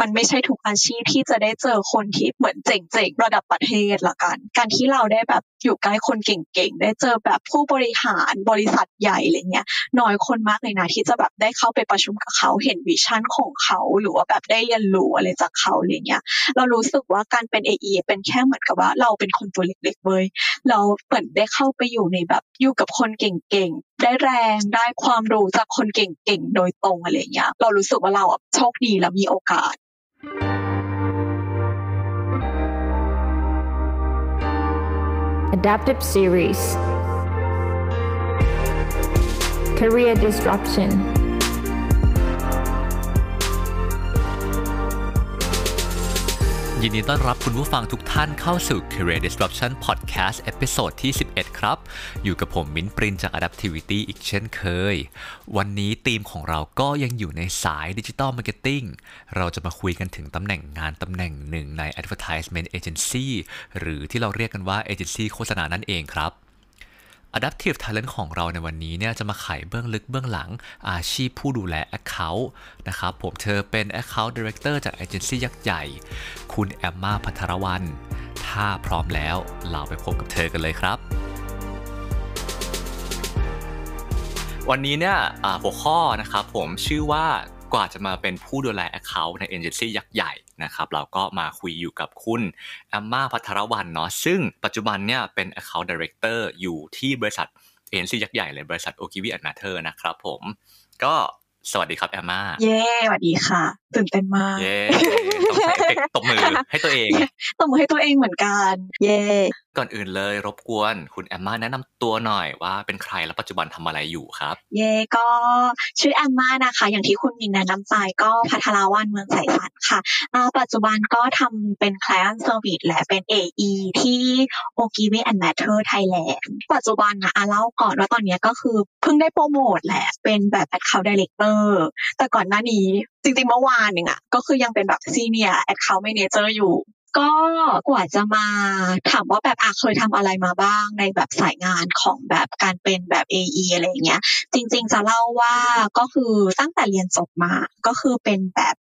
มันไม่ใช่ทุกอาชีพที่จะได้เจอคนที่เหมือนเจ๋งๆระดับประเทศละกัน การที่เราได้แบบอยู่ใกล้คนเก่งๆ ได้เจอแบบผู้บริหารบริษัทใหญ่อะไรเงี้ยน้อยคนมากเลยนะที่จะแบบได้เข้าไปประชุมกับเขาเห็นวิชั่นของเขาหรือว่าแบบได้เรียนรู้อะไรจากเขาอะไรเงี้ยเรารู้สึกว่าการเป็น AE เป็นแค่เหมือนกับว่าเราเป็นคนตัวเล็กๆเว้ยเราเหมือนได้เข้าไปอยู่ในแบบอยู่กับคนเก่งๆ ได้แรงได้ความรู้จากคนเก่งๆ โดยตรงอะไรเงี้ยเรารู้สึกว่าเราโชคดีและมีโอกาส Adaptive Series. Career Disruption ยินดีต้อนรับคุณผู้ฟังทุกท่านเข้าสู่ Career Disruption Podcast episode ที่ 11 ครับ อยู่กับผมมิ้นปรินจาก Adaptivity อีกเช่นเคย วันนี้ธีมของเราก็ยังอยู่ในสาย Digital Marketing เราจะมาคุยกันถึงตำแหน่งงานตำแหน่งหนึ่งใน Advertisement Agency หรือที่เราเรียกกันว่า Agency โฆษณานั่นเองครับ Adaptive Talent ของเราในวันนี้เนี่ยจะมาไขเบื้องลึกเบื้องหลังอาชีพผู้ดูแล Account นะครับผมเธอเป็น Account Director จากเอเจนซี่ยักษ์ใหญ่ คุณแอมมาพัทรวัน ถ้าพร้อมแล้วเราไปพบกับเธอกันเลยครับ วันนี้เนี่ยหัวข้อนะครับผมชื่อว่ากว่าจะมาเป็นผู้ดูแล Account ในเอเจนซี่ยักษ์ใหญ่นะครับเราก็มาคุยอยู่กับคุณแอมมาพัทรวันเนาะซึ่งปัจจุบันเนี่ยเป็น Account Director อยู่ที่บริษัทเอ็นซี่ยักษ์ใหญ่เลยบริษัทโอกิวิอันนาเธอร์นะครับผมก็สวัสดีครับแอมมาเย้สวัสดีค่ะ ตื่นเต้นมากเย้ต้องใส่เอฟเฟกต์ตบมือให้ตัวเองตบมือให้ตัวเองเหมือนกัน เย้ก่อนอื่นเลยรบกวนคุณแอมมาแนะนำตัวหน่อยว่าเป็นใครและปัจจุบันทำอะไรอยู่ครับ เย่ก็ชื่อแอมมานะคะ อย่างที่คุณมินแนะนำไปก็พัทราวันเมืองใสสันค่ะปัจจุบันก็ทำเป็น Client Service และเป็น AE ที่ o g i v i and Matter Thailand ปัจจุบันนะเล่าก่อนว่าตอนนี้ก็คือเพิ่งได้โปรโมทแหละเป็นแบบ Account Director แต่ก่อนหน้านี้ จริงๆเมื่อวานหนึ่งอะก็คือยังเป็นแบบ Senior Account Manager อยู่ ก็กว่าจะมาถามว่าแบบอาเคยทำอะไรมาบ้างในแบบสายงานของแบบการเป็นแบบ AE อะไรเงี้ย จริง ๆ จะเล่าว่าก็คือตั้งแต่เรียนจบมาก็คือเป็นแบบ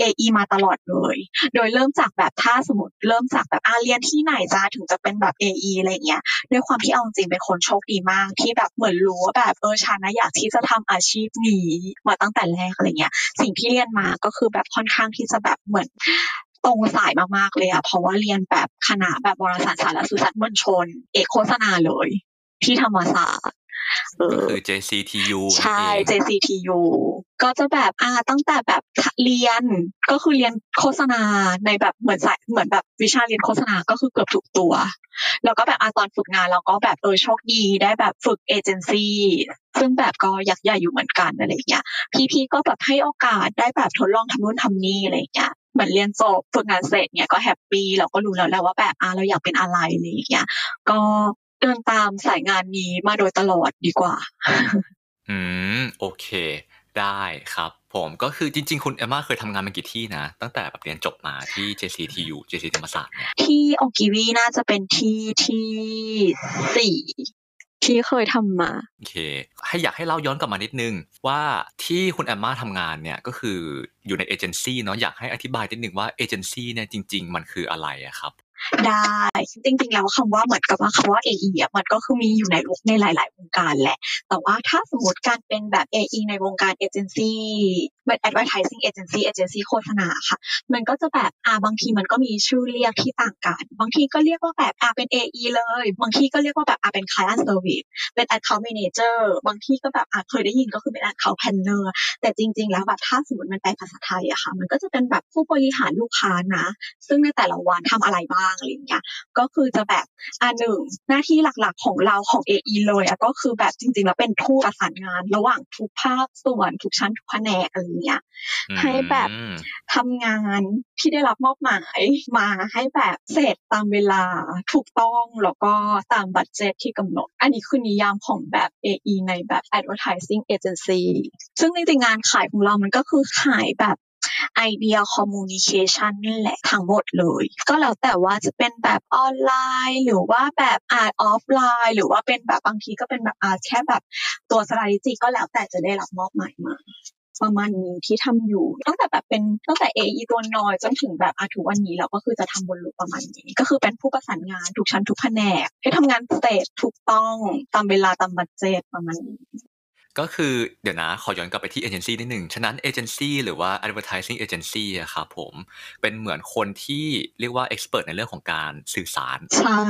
AE มาตลอดเลย โดยเริ่มจากแบบถ้าสมมติเริ่มจากแบบอาเรียนที่ไหนจ้าถึงจะเป็นแบบ AE อะไรเงี้ยด้วยความที่เอาจริงเป็นคนโชคดีมาก ที่แบบเหมือนรู้ว่าแบบเออฉันนะอยากที่จะทำอาชีพนี้มาตั้งแต่แรกอะไรเงี้ย สิ่งที่เรียนมาก็คือแบบค่อนข้างที่จะแบบเหมือน ตรงสายมากๆเลยอะเพราะว่าเรียนแบบคณะแบบวารสารสารสื่อสารมวลชน เอกโฆษณาเลย ที่ธรรมศาสตร์ก็คือ JCTU ใช่ JCTU ก็จะแบบอ่าตั้งแต่แบบเรียนก็คือเรียนโฆษณาในแบบเหมือนสายเหมือนแบบวิชาเรียนโฆษณาก็คือเกือบทุกตัว แล้วก็แบบอาตอนฝึกงานเราก็แบบเออโชคดีได้แบบฝึกเอเจนซี่ซึ่งแบบก็ยักษ์ใหญ่อยู่เหมือนกันอะไรเงี้ยพี่ๆก็แบบให้โอกาสได้แบบทดลองทำนู่นทำนี่อะไรเงี้ย เหมือนเรียนจบฝึกงานเสร็จเนี่ยก็แฮปปี้เราก็รู้แล้วแหละว่าแบบอ่าเราอยากเป็นอะไรอะไรอย่างเงี้ยก็เดินตามสายงานนี้มาโดยตลอดดีกว่า อืมโอเค ได้ครับผมก็คือจริง ๆ คุณเอมมาเคยทำงานมากี่ที่นะ ตั้งแต่แบบเรียนจบมาที่ JCTU JC ธรรมศาสตร์เนี่ยที่โอกิวีน่าจะเป็นที่ที่สี่ ที่เคยทำมาโอเค ให้อยากให้เล่าย้อนกลับมานิดนึง ว่าที่คุณแอมมาทำงานเนี่ยก็คืออยู่ในเอเจนซี่เนาะอยากให้อธิบายนิดนึงว่าเอเจนซี่เนี่ยจริง ๆ มันคืออะไรอะครับได้จริงๆแล้วคำว่าเหมือนกับว่าคำว่า AE อะมันก็คือมีอยู่ในในหลาย ๆ วงการแหละ แต่ว่าถ้าสมมติการเป็นแบบ AE ในวงการเอเจนซี่ เป็น advertising agency agency โฆษณาค่ะ มันก็จะแบบอ่าบางทีมันก็มีชื่อเรียกที่ต่างกัน บางทีก็เรียกว่าแบบอ่าเป็น AE เลย บางทีก็เรียกว่าแบบอ่าเป็น client service เป็น account manager บางทีก็แบบอ่าเคยได้ยินก็คือเป็น account planner แต่จริง ๆ แล้วแบบถ้าสมมติมันแปลภาษาไทยอะค่ะ มันก็จะเป็นแบบผู้บริหารลูกค้านะ ซึ่งในแต่ละวันทำอะไรบ้างอะไรเงี้ย ก็คือจะแบบอันหนึ่งหน้าที่หลักๆของเราของ AE เลยอะก็คือแบบจริง ๆ แล้วเป็นทูตประสานงาน ระหว่างทุกภาคส่วนทุกชั้นทุกแผนกอะไรเงี้ยให้แบบทำงานที่ได้รับมอบหมายมาให้แบบเสร็จตามเวลาถูกต้องแล้วก็ตาม budget ที่กำหนด อันนี้คือนิยามของแบบ AE ในแบบ advertising agency ซึ่งจริงๆงานขายของเรามันก็คือขายแบบไอเดีย communication นี่แหละทั้งหมดเลย ก็แล้วแต่ว่าจะเป็นแบบออนไลน์ หรือว่าแบบอาร์ตออฟไลน์ หรือว่าเป็นแบบบางทีก็เป็นแบบอ่าแค่แบบตัว strategic็แล้วแต่จะได้รับมอบหมายมา ประมาณนี้ที่ทำอยู่ ตั้งแต่แบบเป็นตั้งแต่ AE ตัวน้อยจนถึงแบบอาทุกวันนี้เราก็คือจะทำบน loop ประมาณนี้ ก็คือเป็นผู้ประสานงานทุกชั้นทุกแผนก ให้ทำงานเสร็จถูกต้องตามเวลาตาม budget ประมาณนี้ก็คือเดี๋ยวนะขอย้อนกลับไปที่เอเจนซี่นิดหนึ่งฉะนั้นเอเจนซี่หรือว่า advertising agency อะครับผม เป็นเหมือนคนที่เรียกว่า expert ในเรื่องของการสื่อสาร ใช่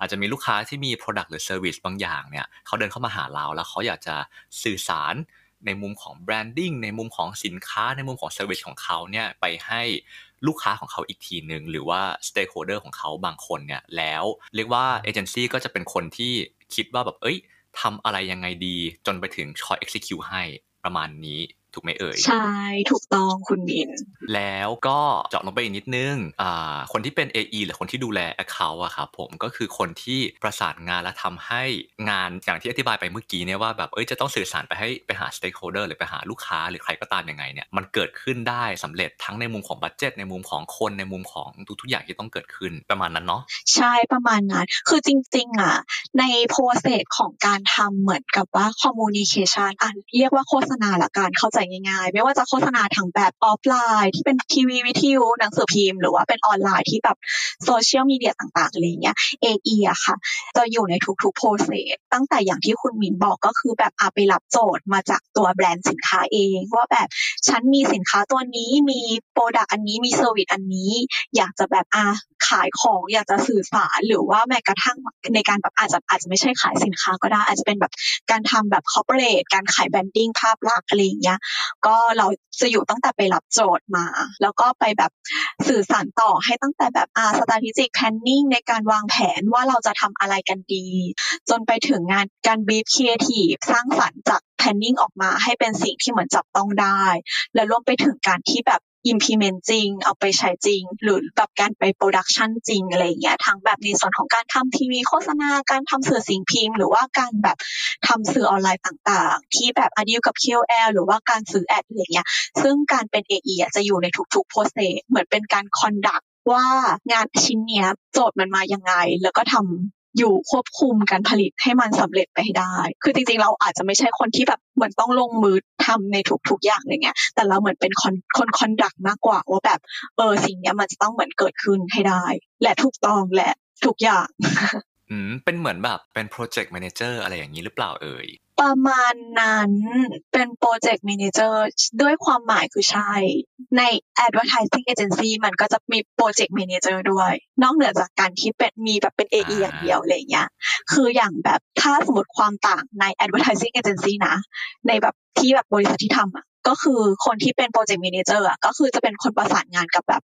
อาจจะมีลูกค้าที่มี product หรือ service บางอย่างเนี่ย เขาเดินเข้ามาหาเราแล้วเขาอยากจะสื่อสาร ในมุมของ branding ในมุมของสินค้าในมุมของ service ของเขาเนี่ยไปให้ลูกค้าของเขาอีกทีหนึ่งหรือว่า stakeholder ของเขาบางคนเนี่ยแล้วเรียกว่าเอเจนซี่ก็จะเป็นคนที่คิดว่าแบบเอ้ยทำอะไรยังไงดีจนไปถึงชอย execute ให้ประมาณนี้ ถูกไหมเอ่ย ใช่ ถูกต้องคุณมิน แล้วก็เจาะลงไปอีกนิดนึงอ่าคนที่เป็น AE หรือคนที่ดูแล Account อะครับผมก็คือคนที่ประสานงานและทำให้งานอย่างที่อธิบายไปเมื่อกี้เนี่ยว่าแบบเอ้ยจะต้องสื่อสารไปให้ไปหา Stakeholder หรือไปหาลูกค้าหรือใครก็ตามยังไงเนี่ยมันเกิดขึ้นได้สำเร็จทั้งในมุมของบัตเจ็ตในมุมของคนในมุมของทุกๆอย่างที่ต้องเกิดขึ้นประมาณนั้นเนาะใช่ประมาณนั้นคือจริง ๆอะใน process ของการทำเหมือนกับว่า communication อะเรียกว่าโฆษณาละกันเข้าใจง่ายๆ ไม่ว่าจะโฆษณาทางแบบออฟไลน์ที่เป็นทีวีวิทยุหนังสือพิมพ์ หรือว่าเป็นออนไลน์ที่แบบโซเชียลมีเดียต่างๆอะไรเงี้ย AE อะค่ะ จะอยู่ในทุกๆ process ตั้งแต่อย่างที่คุณหมินบอกก็คือแบบอาไปรับโจทย์มาจากตัวแบรนด์สินค้าเองว่าแบบฉันมีสินค้าตัวนี้มี product อันนี้มี service อันนี้ อยากจะแบบอะขายของอยากจะสื่อสารหรือว่าแม้กระทั่งในการแบบอาจจะอาจจะไม่ใช่ขายสินค้าก็ได้อาจจะเป็นแบบการทำแบบ corporate การขาย branding ภาพลักษณ์อะไรอย่างเงี้ยก็เราจะอยู่ตั้งแต่ไปรับโจทย์มา แล้วก็ไปแบบสื่อสารต่อให้ตั้งแต่แบบอ่า strategic planning ในการวางแผนว่าเราจะทำอะไรกันดี จนไปถึงงานการ brief creative สร้างสรรค์จาก planning ออกมาให้เป็นสิ่งที่เหมือนจับต้องได้ และรวมไปถึงการที่แบบ implement จริง เอาไปใช้จริง หรือแบบการไป production จริงอะไรเงี้ยทั้งแบบในส่วนของการทำทีวีโฆษณาการทำสื่อสิ่งพิมพ์ หรือว่าการแบบทำสื่อออนไลน์ต่างๆ ที่แบบอดีลกับ KOL หรือว่าการซื้อแอดอะไรเงี้ยซึ่งการเป็น AE อจะอยู่ในทุกๆ process เหมือนเป็นการ conduct ว่างานชิ้นเนี้ยโจทย์มันมายังไง แล้วก็ทำ อยู่ควบคุมการผลิตให้มันสำเร็จไปให้ได้ คือจริงๆ เราอาจจะไม่ใช่คนที่แบบเหมือนต้องลงมือทำในทุกๆอย่างอะไรเงี้ย แต่เราเหมือนเป็นคนคน conduct มากกว่าว่าแบบเออสิ่งเนี้ยมันจะต้องเหมือนเกิดขึ้นให้ได้ และถูกต้องและทุกอย่างอืมเป็นเหมือนแบบเป็น project manager อะไรอย่างนี้หรือเปล่าเอ่ย ประมาณนั้นเป็นโปรเจกต์ a ม a เจอร์ด้วยความหมายคือใช่ ใน advertising agency มันก็จะมี project manager ด้วย นอกเหนือจากการที่เป็นมีแบบเป็น AE อ่าอย่างเดียวอะไรอย่างเงี้ยคืออย่างแบบถ้าสมมติความต่างใน advertising agency นะ ในแบบที่แบบบริษัทที่ทำอะก็คือคนที่เป็นโปรเจกต์ a ม a เจอร์อะก็คือจะเป็นคนประสานงานกับแบบ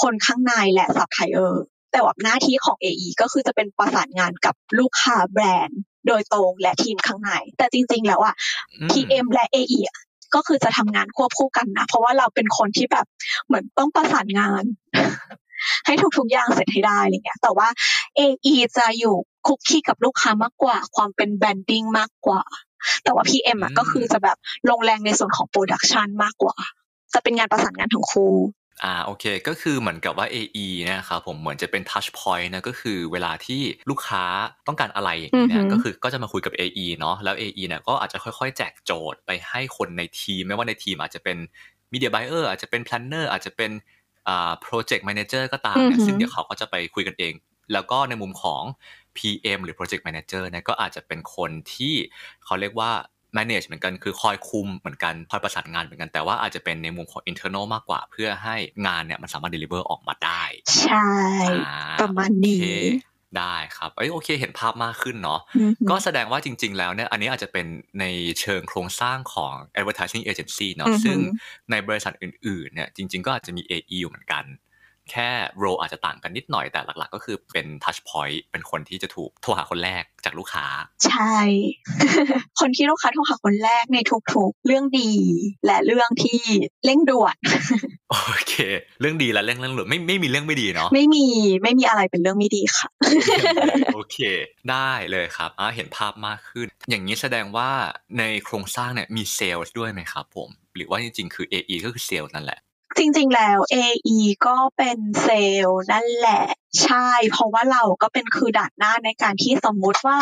คนข้างในและซัพพลายเออร์แต่ว่าหน้าที่ของ AE ก็คือจะเป็นประสานงานกับลูกค้าแบรนด์ โดยตรงและทีมข้างใน แต่จริง ๆ แล้วอะอืม PM และ AE อะก็คือจะทำงานควบคู่กันนะ เพราะว่าเราเป็นคนที่แบบเหมือนต้องประสานงาน ให้ทุกๆอย่างเสร็จให้ได้อะไรเงี้ย แต่ว่า AE จะอยู่คลุกคลีกับลูกค้ามากกว่า ความเป็น branding มากกว่า แต่ว่า PM อะอืมก็คือจะแบบลงแรงในส่วนของ production มากกว่า จะเป็นงานประสานงานทั้งคู่ อ่าโอเคก็คือเหมือนกับว่า AE เนะครับผมเหมือนจะเป็น touch point นะก็คือเวลาที่ลูกค้าต้องการอะไรอย่างเงี้ยอือหือก็คือก็จะมาคุยกับ AE เนาะแล้ว AE เนี่ยก็อาจจะค่อยๆ แจกโจทย์ไปให้คนในทีม ไม่ว่าในทีมอาจจะเป็น media buyer อาจจะเป็น planner อาจจะเป็นอ่า project manager ก็ตามเนี่ยซึ่งเดี๋ยวเขาก็จะไปคุยกันเอง แล้วก็ในมุมของ PM หรือ project manager เนี่ยก็อาจจะเป็นคนที่เขาเรียกว่า manage เหมือนกันคือคอยคุมเหมือนกันคอยประสานงานเหมือนกันแต่ว่าอาจจะเป็นในมุมของ internal มากกว่า เพื่อให้งานเนี่ยมันสามารถ deliver ออกมาได้ ใช่อ่าประมาณนี้โอเคได้ครับเอ้ยโอเค เห็นภาพมากขึ้นเนาะอือหือก็แสดงว่าจริง ๆ แล้วเนี่ย อันนี้อาจจะเป็นในเชิงโครงสร้างของ advertising agency เนาะอือหือซึ่งในบริษัทอื่น ๆ เนี่ย จริง ๆ ก็อาจจะมี AE อยู่เหมือนกัน แค่ role อาจจะต่างกันนิดหน่อยแต่หลัก ๆ ก็คือเป็น touch point เป็นคนที่จะถูกโทรหาคนแรกจากลูกค้า ใช่ คนที่ลูกค้าโทรหาคนแรกในทุกๆ เรื่องดี และเรื่องที่เร่งด่วนโอเค เรื่องดีและเรื่องเรื่องหรือไม่ไม่มีเรื่องไม่ดีเนาะไม่มีไม่มีอะไรเป็นเรื่องไม่ดีค่ะ โอเค ได้เลยครับอ่าเห็นภาพมากขึ้น อย่างนี้แสดงว่าในโครงสร้างเนี่ยมีเซลล์ด้วยไหมครับผม หรือว่าจริงๆคือ AE ก็คือเซลล์นั่นแหละ จริงๆ แล้ว AE ก็เป็นเซลล์นั่นแหละ ใช่ เพราะว่าเราก็เป็นคือด่านหน้าในการที่สมมุติว่า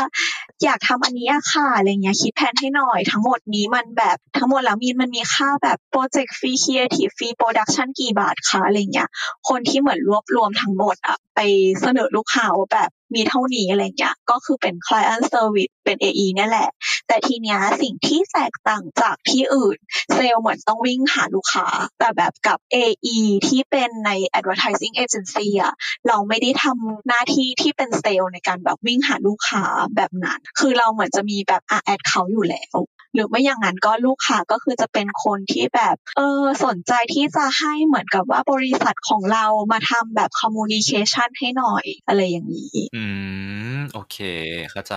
อยากทำอันนี้ค่ะอะไรเงี้ยคิดแผนให้หน่อย ทั้งหมดนี้มันแบบทั้งหมดแล้วมีมันมีค่าแบบ project fee creative fee production กี่บาทคะอะไรเงี้ยคนที่เหมือนรวบรวมทั้งหมดอะ ไปเสนอลูกค้าแบบมีเท่านี้อะไรเงี้ย ก็คือเป็น client service เป็น AE เนี่ยแหละ แต่ทีเนี้ยสิ่งที่แตกต่างจากที่อื่น เซลล์เหมือนต้องวิ่งหาลูกค้า แต่แบบกับ AE ที่เป็นใน advertising agency อะเราไม่ได้ทำหน้าที่ที่เป็นเซลล์ในการแบบวิ่งหาลูกค้าแบบนั้น คือเราเหมือนจะมีแบบอะแอดเขาอยู่แล้วหรือไม่อย่างนั้นก็ลูกค้าก็คือจะเป็นคนที่แบบเออสนใจที่จะให้เหมือนกับว่าบริษัทของเรามาทำแบบ communication ให้หน่อยอะไรอย่างนี้ อืม โอเค เข้าใจ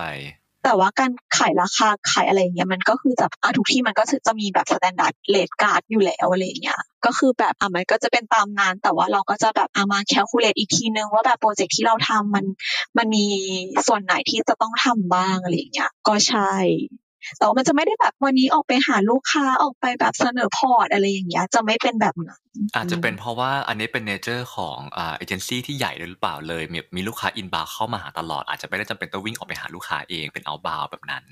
แต่ว่าการขายราคาขายอะไรอย่างเงี้ยมันก็คือจะอะทุกที่มันก็จะมีแบบ standard rate card อยู่แล้วอะไรอย่างเงี้ยก็คือแบบอะมันก็จะเป็นตามนั้นแต่ว่าเราก็จะแบบเอามา calculate อีกทีนึงว่าแบบโปรเจกต์ที่เราทำมันมันมีส่วนไหนที่จะต้องทำบ้างอะไรอย่างเงี้ยก็ใช่ แต่ว่ามันจะไม่ได้แบบวันนี้ออกไปหาลูกค้าออกไปแบบเสนอ port อะไรอย่างเงี้ยจะไม่เป็นแบบนั้นอาจจะเป็นเพราะว่าอันนี้เป็น nature ของอ่าเอเจนซี่ที่ใหญ่ด้วยหรือเปล่าเลย มีมีลูกค้า inbound เข้ามาหาตลอด อาจจะไม่ได้จำเป็นต้องวิ่งออกไปหาลูกค้าเองเป็นเอาบาวแบบนั้น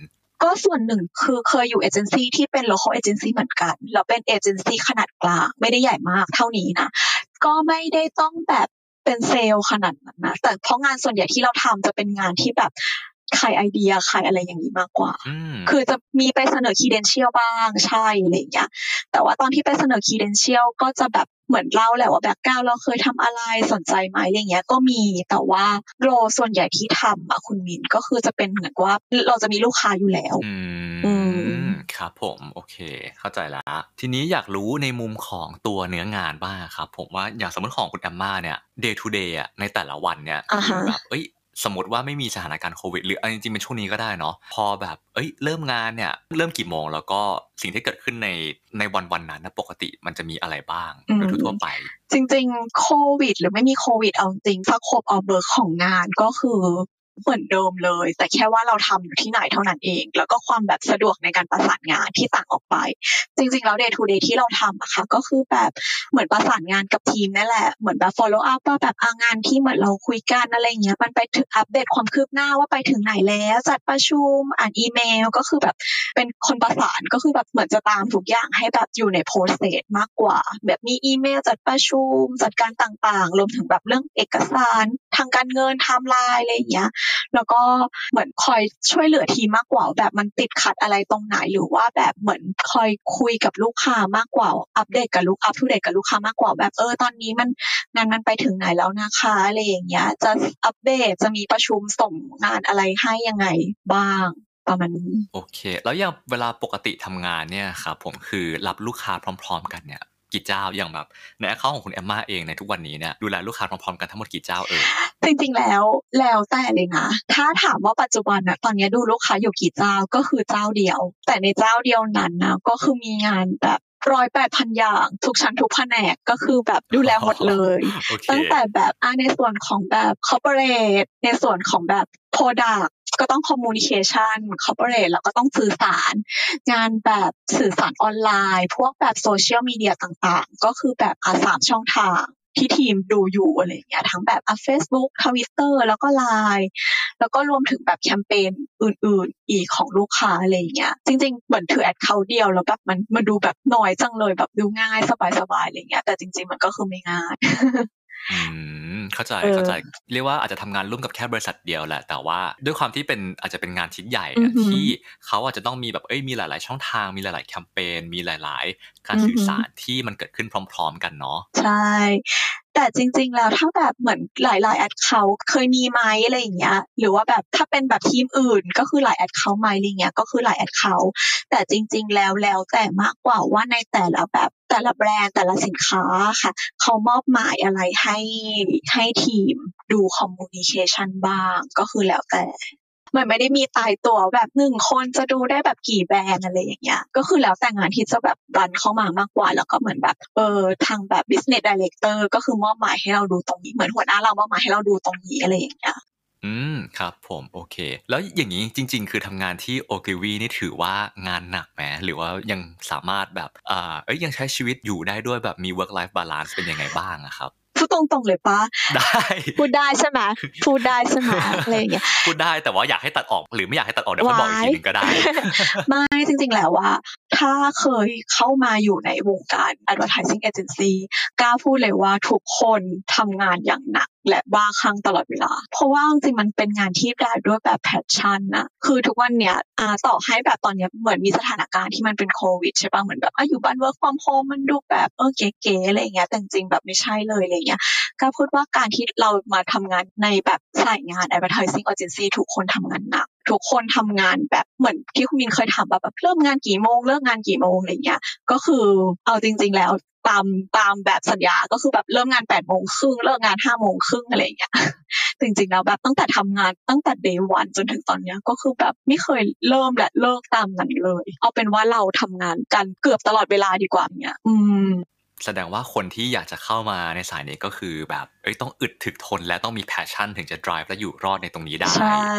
ก็ส่วนหนึ่งคือเคยอยู่เอเจนซี่ที่เป็น local agency เหมือนกันแล้วเป็นเอเจนซี่ขนาดกลางไม่ได้ใหญ่มากเท่านี้นะก็ไม่ได้ต้องแบบเป็นเซลล์ขนาดนั้นนะแต่เพราะงานส่วนใหญ่ที่เราทำจะเป็นงานที่แบบ ขายไอเดียขายอะไรอย่างนี้มากกว่าอืมคือจะมีไปเสนอ credential บ้างใช่อะไรอย่างเงี้ย แต่ว่าตอนที่ไปเสนอ credential ก็จะแบบเหมือนเล่าแหละว่าแบ็กกราวเราเคยทำอะไรสนใจไหมอะไรเงี้ย ก็มีแต่ว่าโรส่วนใหญ่ที่ทำอะคุณมินก็คือจะเป็นเหมือนว่าเราจะมีลูกค้าอยู่แล้วอือืมครับผมโอเค เข้าใจละทีนี้อยากรู้ในมุมของตัวเนื้องานบ้างครับ ผมว่าอย่างสมมติของคุณแอมมาเนี่ย day to day อะในแต่ละวันเนี่ยอ่าฮะคือแบบเอ้ย สมมติว่าไม่มีสถานการณ์โควิดหรือเอาจริงๆเป็นช่วงนี้ก็ได้เนาะพอแบบเอ้ยเริ่มงานเนี่ยเริ่มกี่โมงแล้วก็สิ่งที่เกิดขึ้นในในวันวันๆนั้นนะปกติมันจะมีอะไรบ้างโดยทั่วๆไป จริง ๆ โควิด หรือไม่มีโควิดเอาจริง scope เอาเบอร์ของงานก็คือ เหมือนเดิมเลย แต่แค่ว่าเราทำอยู่ที่ไหนเท่านั้นเอง แล้วก็ความแบบสะดวกในการประสานงานที่ต่างออกไป จริงๆแล้ว day to day ที่เราทำอะค่ะก็คือแบบเหมือนประสานงานกับทีมนั่นแหละเหมือนแบบ follow up ว่าแบบอ่างานที่เหมือนเราคุยกันอะไรเงี้ยมันไปถึงอัปเดตความคืบหน้าว่าไปถึงไหนแล้วจัดประชุมอ่านอีเมลก็คือแบบเป็นคนประสานก็คือแบบเหมือนจะตามทุกอย่างให้แบบอยู่ใน process มากกว่า แบบมีอีเมลจัดประชุมจัดการต่างๆ รวมถึงแบบเรื่องเอกสาร ทางการเงินไทม์ไลน์อะไรอย่างเงี้ย แล้วก็เหมือนคอยช่วยเหลือทีมมากกว่า แบบมันติดขัดอะไรตรงไหนหรือว่าแบบเหมือนคอยคุยกับลูกค้ามากกว่า อัปเดตกับลูก up to date กับลูกค้ามากกว่าแบบเออตอนนี้มันงานมันไปถึงไหนแล้วนะคะอะไรอย่างเงี้ย จะอัปเดตจะมีประชุมส่งงานอะไรให้ยังไงบ้างประมาณนี้โอเค แล้วอย่างเวลาปกติทำงานเนี่ยครับผมคือรับลูกค้าพร้อม ๆ กันเนี่ย กี่เจ้าอย่างแบบในแอคเคาท์ของคุณแอมมาเองในทุกวันนี้เนี่ยดูแลลูกค้าพร้อมๆกันทั้งหมดกี่เจ้าเอ่ยจริงๆแล้วแล้วแต่เลยนะ ถ้าถามว่าปัจจุบันนะตอนนี้ดูลูกค้าอยู่กี่เจ้าก็คือเจ้าเดียว แต่ในเจ้าเดียวนั้นนะก็คือมีงานแบบ ร้อยแปดพันอย่าง ทุกชั้นทุกแผนกก็คือแบบดูแลหมดเลยโอเคตั้งแต่แบบอะในส่วนของแบบ corporate ในส่วนของแบบ product ก็ต้อง communication corporate แล้วก็ต้องสื่อสาร งานแบบสื่อสารออนไลน์ พวกแบบโซเชียลมีเดียต่างๆ ก็คือแบบอะสามช่องทาง ที่ทีมดูอยู่อะไรเงี้ยทั้งแบบอะ Facebook Twitter แล้วก็ Line แล้วก็รวมถึงแบบแคมเปญอื่น ๆ อีกของลูกค้าอะไรเงี้ยจริง ๆ เหมือนถือแอดเขาเดียวแล้วแบบมันมันดูแบบน้อยจังเลยแบบดูง่ายสบายๆอะไรเงี้ยแต่จริง ๆ มันก็คือไม่ง่าย อืมเข้าใจเออเข้าใจ เรียกว่าอาจจะทำงานร่วมกับแค่บริษัทเดียวแหละ แต่ว่าด้วยความที่เป็นอาจจะเป็นงานชิ้นใหญ่อะอือหือที่เขาอาจจะต้องมีแบบเอ้ยมีหลาย ๆ ช่องทางมีหลาย ๆ แคมเปญมีหลาย ๆ การอือหือสื่อสารที่มันเกิดขึ้นพร้อม ๆ กันเนาะใช่แต่จริง ๆ แล้วถ้าแบบเหมือนหลาย ๆ แอดเขาเคยมีไหมอะไรอย่างเงี้ย หรือว่าแบบถ้าเป็นแบบทีมอื่น ก็คือหลายแอดเขาไหมอะไรเงี้ยก็คือหลายแอดเขาแต่จริง ๆ แล้วแล้วแต่มากกว่าว่าในแต่ละแบบ แต่ละแบรนด์แต่ละสินค้าค่ะ เขามอบหมายอะไรให้ให้ทีมดูคอมมูนิเคชันบ้างก็คือแล้วแต่มันไม่ได้มีตายตัวแบบหนึ่งคนจะดูได้แบบกี่แบรนด์อะไรอย่างเงี้ย ก็คือแล้วแต่งานที่จะแบบรันเข้ามามากกว่า แล้วก็เหมือนแบบเออทางแบบ business director ก็คือมอบหมายให้เราดูตรงนี้ เหมือนหัวหน้าเรามอบหมายให้เราดูตรงนี้อะไรอย่างเงี้ย อืม ครับผม โอเค แล้วอย่างนี้จริง ๆ คือทำงานที่โอกิวีนี่ถือว่างานหนักไหมหรือว่ายังสามารถแบบอ่าเอ้ยยังใช้ชีวิตอยู่ได้ด้วยแบบมี work life balance เป็นยังไงบ้างอะครับสุดตรงๆเลยปะได้พูดได้ใช่ไหมพูดได้ใช่ไหมอะไรอย่างเงี้ยพูดได้แต่ว่าอยากให้ตัดออกหรือไม่อยากให้ตัดออกเดี๋ยวค่อยบอกอีกทีหนึ่งก็ได้ ไม่จริงๆแล้วว่า ถ้าเคยเข้ามาอยู่ในวงการ advertising agency กล้าพูดเลยว่าทุกคนทำงานอย่างหนัก และบ้าคลั่งตลอดเวลา เพราะว่าจริงมันเป็นงานที่ได้ด้วยแบบ passion นะคือทุกวันเนี้ยอ่าต่อให้แบบตอนเนี้ยเหมือนมีสถานการณ์ที่มันเป็นโควิดใช่ป่ะเหมือนแบบอะอยู่บ้าน work from home มันดูแบบเออเก๋ๆอะไรเงี้ยแต่จริงแบบไม่ใช่เลยอะไรเงี้ยก็พูดว่าการที่เรามาทำงานในแบบสายงาน advertising agency ทุกคนทำงานหนักทุกคนทำงานแบบเหมือนที่คุณมินเคยถามแบบแบบเริ่มงานกี่โมงเลิกงานกี่โมงอะไรเงี้ยก็คือเอาจริง ๆ แล้ว ตามตามแบบสัญญาก็คือแบบเริ่มงานแปดโมงครึ่งเลิกงานห้าโมงครึ่งอะไรเงี้ยจริงๆแล้วแบบตั้งแต่ทำงานตั้งแต่ day one จนถึงตอนเนี้ยก็คือแบบไม่เคยเริ่มและเลิกตามนั้นเลย เอาเป็นว่าเราทำงานกันเกือบตลอดเวลาดีกว่าเนี้ย อืม แสดงว่าคนที่อยากจะเข้ามาในสายนี้ก็คือแบบ เอ้ยต้องอึดถึกทนและต้องมี passion ถึงจะ drive และอยู่รอดในตรงนี้ได้ ใช่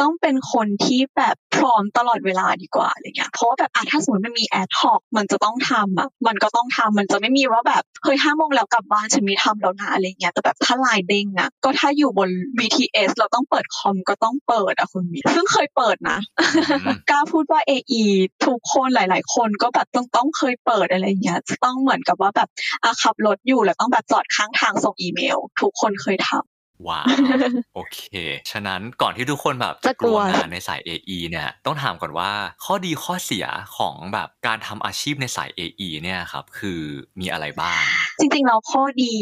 ต้องเป็นคนที่แบบพร้อมตลอดเวลาดีกว่าอะไรเงี้ยเพราะว่าแบบอะถ้าสมมติมันมี ad hoc มันจะต้องทำอะมันก็ต้องทำมันจะไม่มีว่าแบบเฮ้ยห้าโมงแล้วกลับบ้านฉันไม่ทำแล้วนะอะไรเงี้ยแต่แบบถ้าไลน์เด้งอะก็ถ้าอยู่บน BTS เราต้องเปิดคอมก็ต้องเปิดอะคุณมีซึ่งเคยเปิดนะอืมกล้าพูดว่า AE ทุกคนหลาย ๆ คนก็แบบต้องต้องเคยเปิดอะไรเงี้ยจะต้องเหมือนกับว่าแบบอะขับรถอยู่แล้วต้องแบบจอดข้างทางส่งอีเมลทุกคนเคยทำว้าวโอเค ฉะนั้นก่อนที่ทุกคนแบบจะกลัวงานในสาย AE เนี่ยต้องถามก่อนว่าข้อดีข้อเสียของแบบการทำอาชีพในสาย AE เนี่ยครับ คือมีอะไรบ้าง จริงๆแล้วข้อดี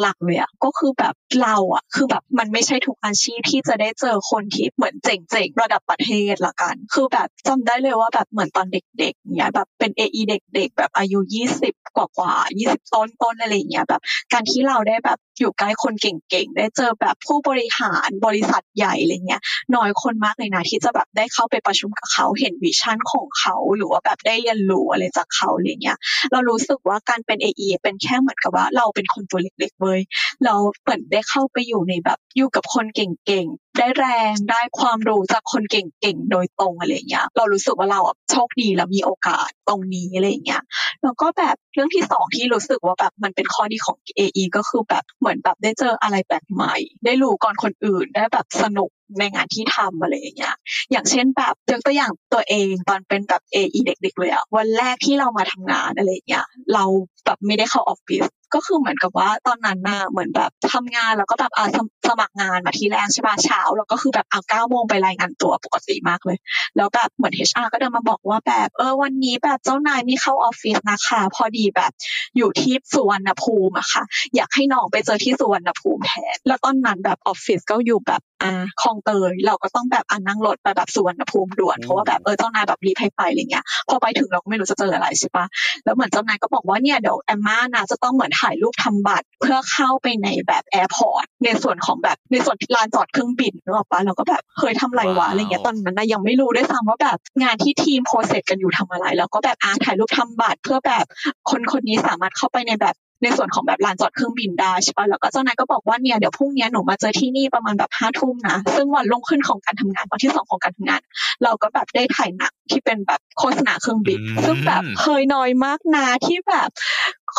หลักๆเลยอะก็คือแบบเราอะคือแบบมันไม่ใช่ทุกอาชีพที่จะได้เจอคนที่เหมือนเจ๋งๆระดับประเทศละกัน คือแบบจำได้เลยว่าแบบเหมือนตอนเด็กๆเนี่ยแบบเป็น AE เด็ก ๆ แบบอายุ 20 กว่าๆ20ต้นต้นๆอะไรอย่างเงี้ยแบบ การที่เราได้แบบอยู่ใกล้คนเก่งๆ ได้เจอแบบผู้บริหารบริษัทใหญ่อะไรเงี้ยน้อยคนมากเลยนะที่จะแบบได้เข้าไปประชุมกับเขาเห็นวิชั่นของเขาหรือว่าแบบได้เรียนรู้อะไรจากเขาอะไรเงี้ยเรารู้สึกว่าการเป็น AE เป็นแค่เหมือนกับว่าเราเป็นคนตัวเล็กๆเว้ยเราเหมือนได้เข้าไปอยู่ในแบบอยู่กับคนเก่งๆ ได้แรงได้ความรู้จากคนเก่งๆ โดยตรงอะไรเงี้ย เรารู้สึกว่าเราโชคดีแล้วมีโอกาสตรงนี้อะไรเงี้ยแล้วก็แบบเรื่องที่สองที่รู้สึกว่าแบบมันเป็นข้อดีของ AE ก็คือแบบเหมือนแบบได้เจออะไรแปลกใหม่ ได้รู้ก่อนคนอื่นได้แบบสนุกในงานที่ทำอะไรอย่างเงี้ย อย่างเช่นแบบยกตัวอย่างตัวเองตอนเป็นแบบ AE เด็ก ๆ เลยอะวันแรกที่เรามาทำงานอะไรอย่างเงี้ย เราแบบไม่ได้เข้าออฟฟิศ ก็คือเหมือนกับว่าตอนนั้นน่ะเหมือนแบบทำงานแล้วก็แบบอ่าสมัครงานมาทีแรกใช่ป่ะเช้าแล้วก็คือแบบเอาเก้าโมงไปรายงานตัวปกติมากเลย แล้วแบบเหมือน HR ก็เดินมาบอกว่าแบบเออวันนี้แบบเจ้านายไม่เข้าออฟฟิศนะคะ พอดีแบบอยู่ที่สุวรรณภูมิอะค่ะ อยากให้น้องไปเจอที่สุวรรณภูมิแทนแล้วตอนนั้นแบบออฟฟิศก็อยู่แบบ อ่าคลองเตยเราก็ต้องแบบอ่านั่งรถไปแบบสุวรรณภูมิด่วนเพราะว่าแบบเออเจ้านายแบบรีบให้ไปอะไรเงี้ยพอไปถึงเราก็ไม่รู้จะเจออะไรใช่ปะแล้วเหมือนเจ้านายก็บอกว่าเนี่ยเดี๋ยวแอมมานะจะต้องเหมือนถ่ายรูปทำบัตรเพื่อเข้าไปในแบบ airport ในส่วนของแบบในส่วนลานจอดเครื่องบินนึกออกปะเราก็แบบเคยทำไรวะอะไรเงี้ยตอนนั้นนะยังไม่รู้ด้วยซ้ำว่าแบบงานที่ทีม process กันอยู่ทำอะไร แล้วก็แบบอ่าถ่ายรูปทำบัตรเพื่อแบบคนคนนี้สามารถเข้าไปในแบบ ในส่วนของแบบลานจอดเครื่องบินได้ใช่ปะแล้วก็เจ้านายก็บอกว่าเนี่ยเดี๋ยวพรุ่งนี้หนูมาเจอที่นี่ประมาณแบบห้าทุ่มนะ ซึ่งวันรุ่งขึ้นของการทำงานวันที่สองของการทำงาน เราก็แบบได้ถ่ายหนังที่เป็นแบบโฆษณาเครื่องบินอืมซึ่งแบบเคยน้อยมากนะที่แบบ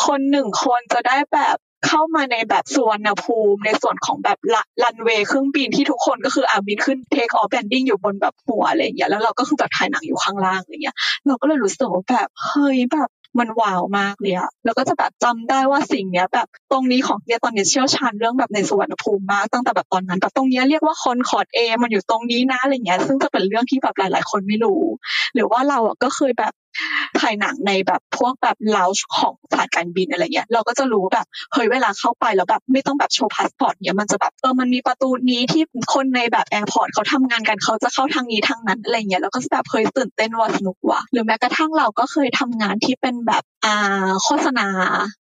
คนหนึ่งคนจะได้แบบเข้ามาในแบบสุวรรณภูมิ ในส่วนของแบบรันเวย์เครื่องบินที่ทุกคนก็คืออาบินขึ้น take off landing อยู่บนแบบหัวอะไรอย่างเงี้ยแล้วเราก็คือแบบถ่ายหนังอยู่ข้างล่างอะไรเงี้ยเราก็เลยรู้สึกว่าแบบเฮ้ยแบบ มันว้าวมากเลยอะแล้วก็จะแบบจำได้ว่าสิ่งเนี้ย แบบตรงนี้ของเนี่ยตอนเนี้ยเชี่ยวชาญเรื่องแบบในสุวรรณภูมิมากตั้งแต่แบบตอนนั้นแบบตรงเนี้ยเรียกว่า concourse A มันอยู่ตรงนี้นะอะไรเงี้ย ซึ่งจะเป็นเรื่องที่แบบหลาย ๆ คนไม่รู้ หรือว่าเราอะก็เคยแบบ ถ่ายหนังในแบบพวกแบบลาวของสายการบินอะไรเงี้ยเราก็จะรู้แบบเฮ้ยเวลาเข้าไปแล้วแบบไม่ต้องแบบโชว์พาสปอร์ตเนี้ยมันจะแบบเออมันมีประตูนี้ที่คนในแบบ airport เขาทำงานกันเขาจะเข้าทางนี้ทางนั้นอะไรเงี้ยแล้วก็แบบเคยตื่นเต้นว่าสนุกว่ะหรือแม้กระทั่งเราก็เคยทำงานที่เป็นแบบอ่าโฆษณา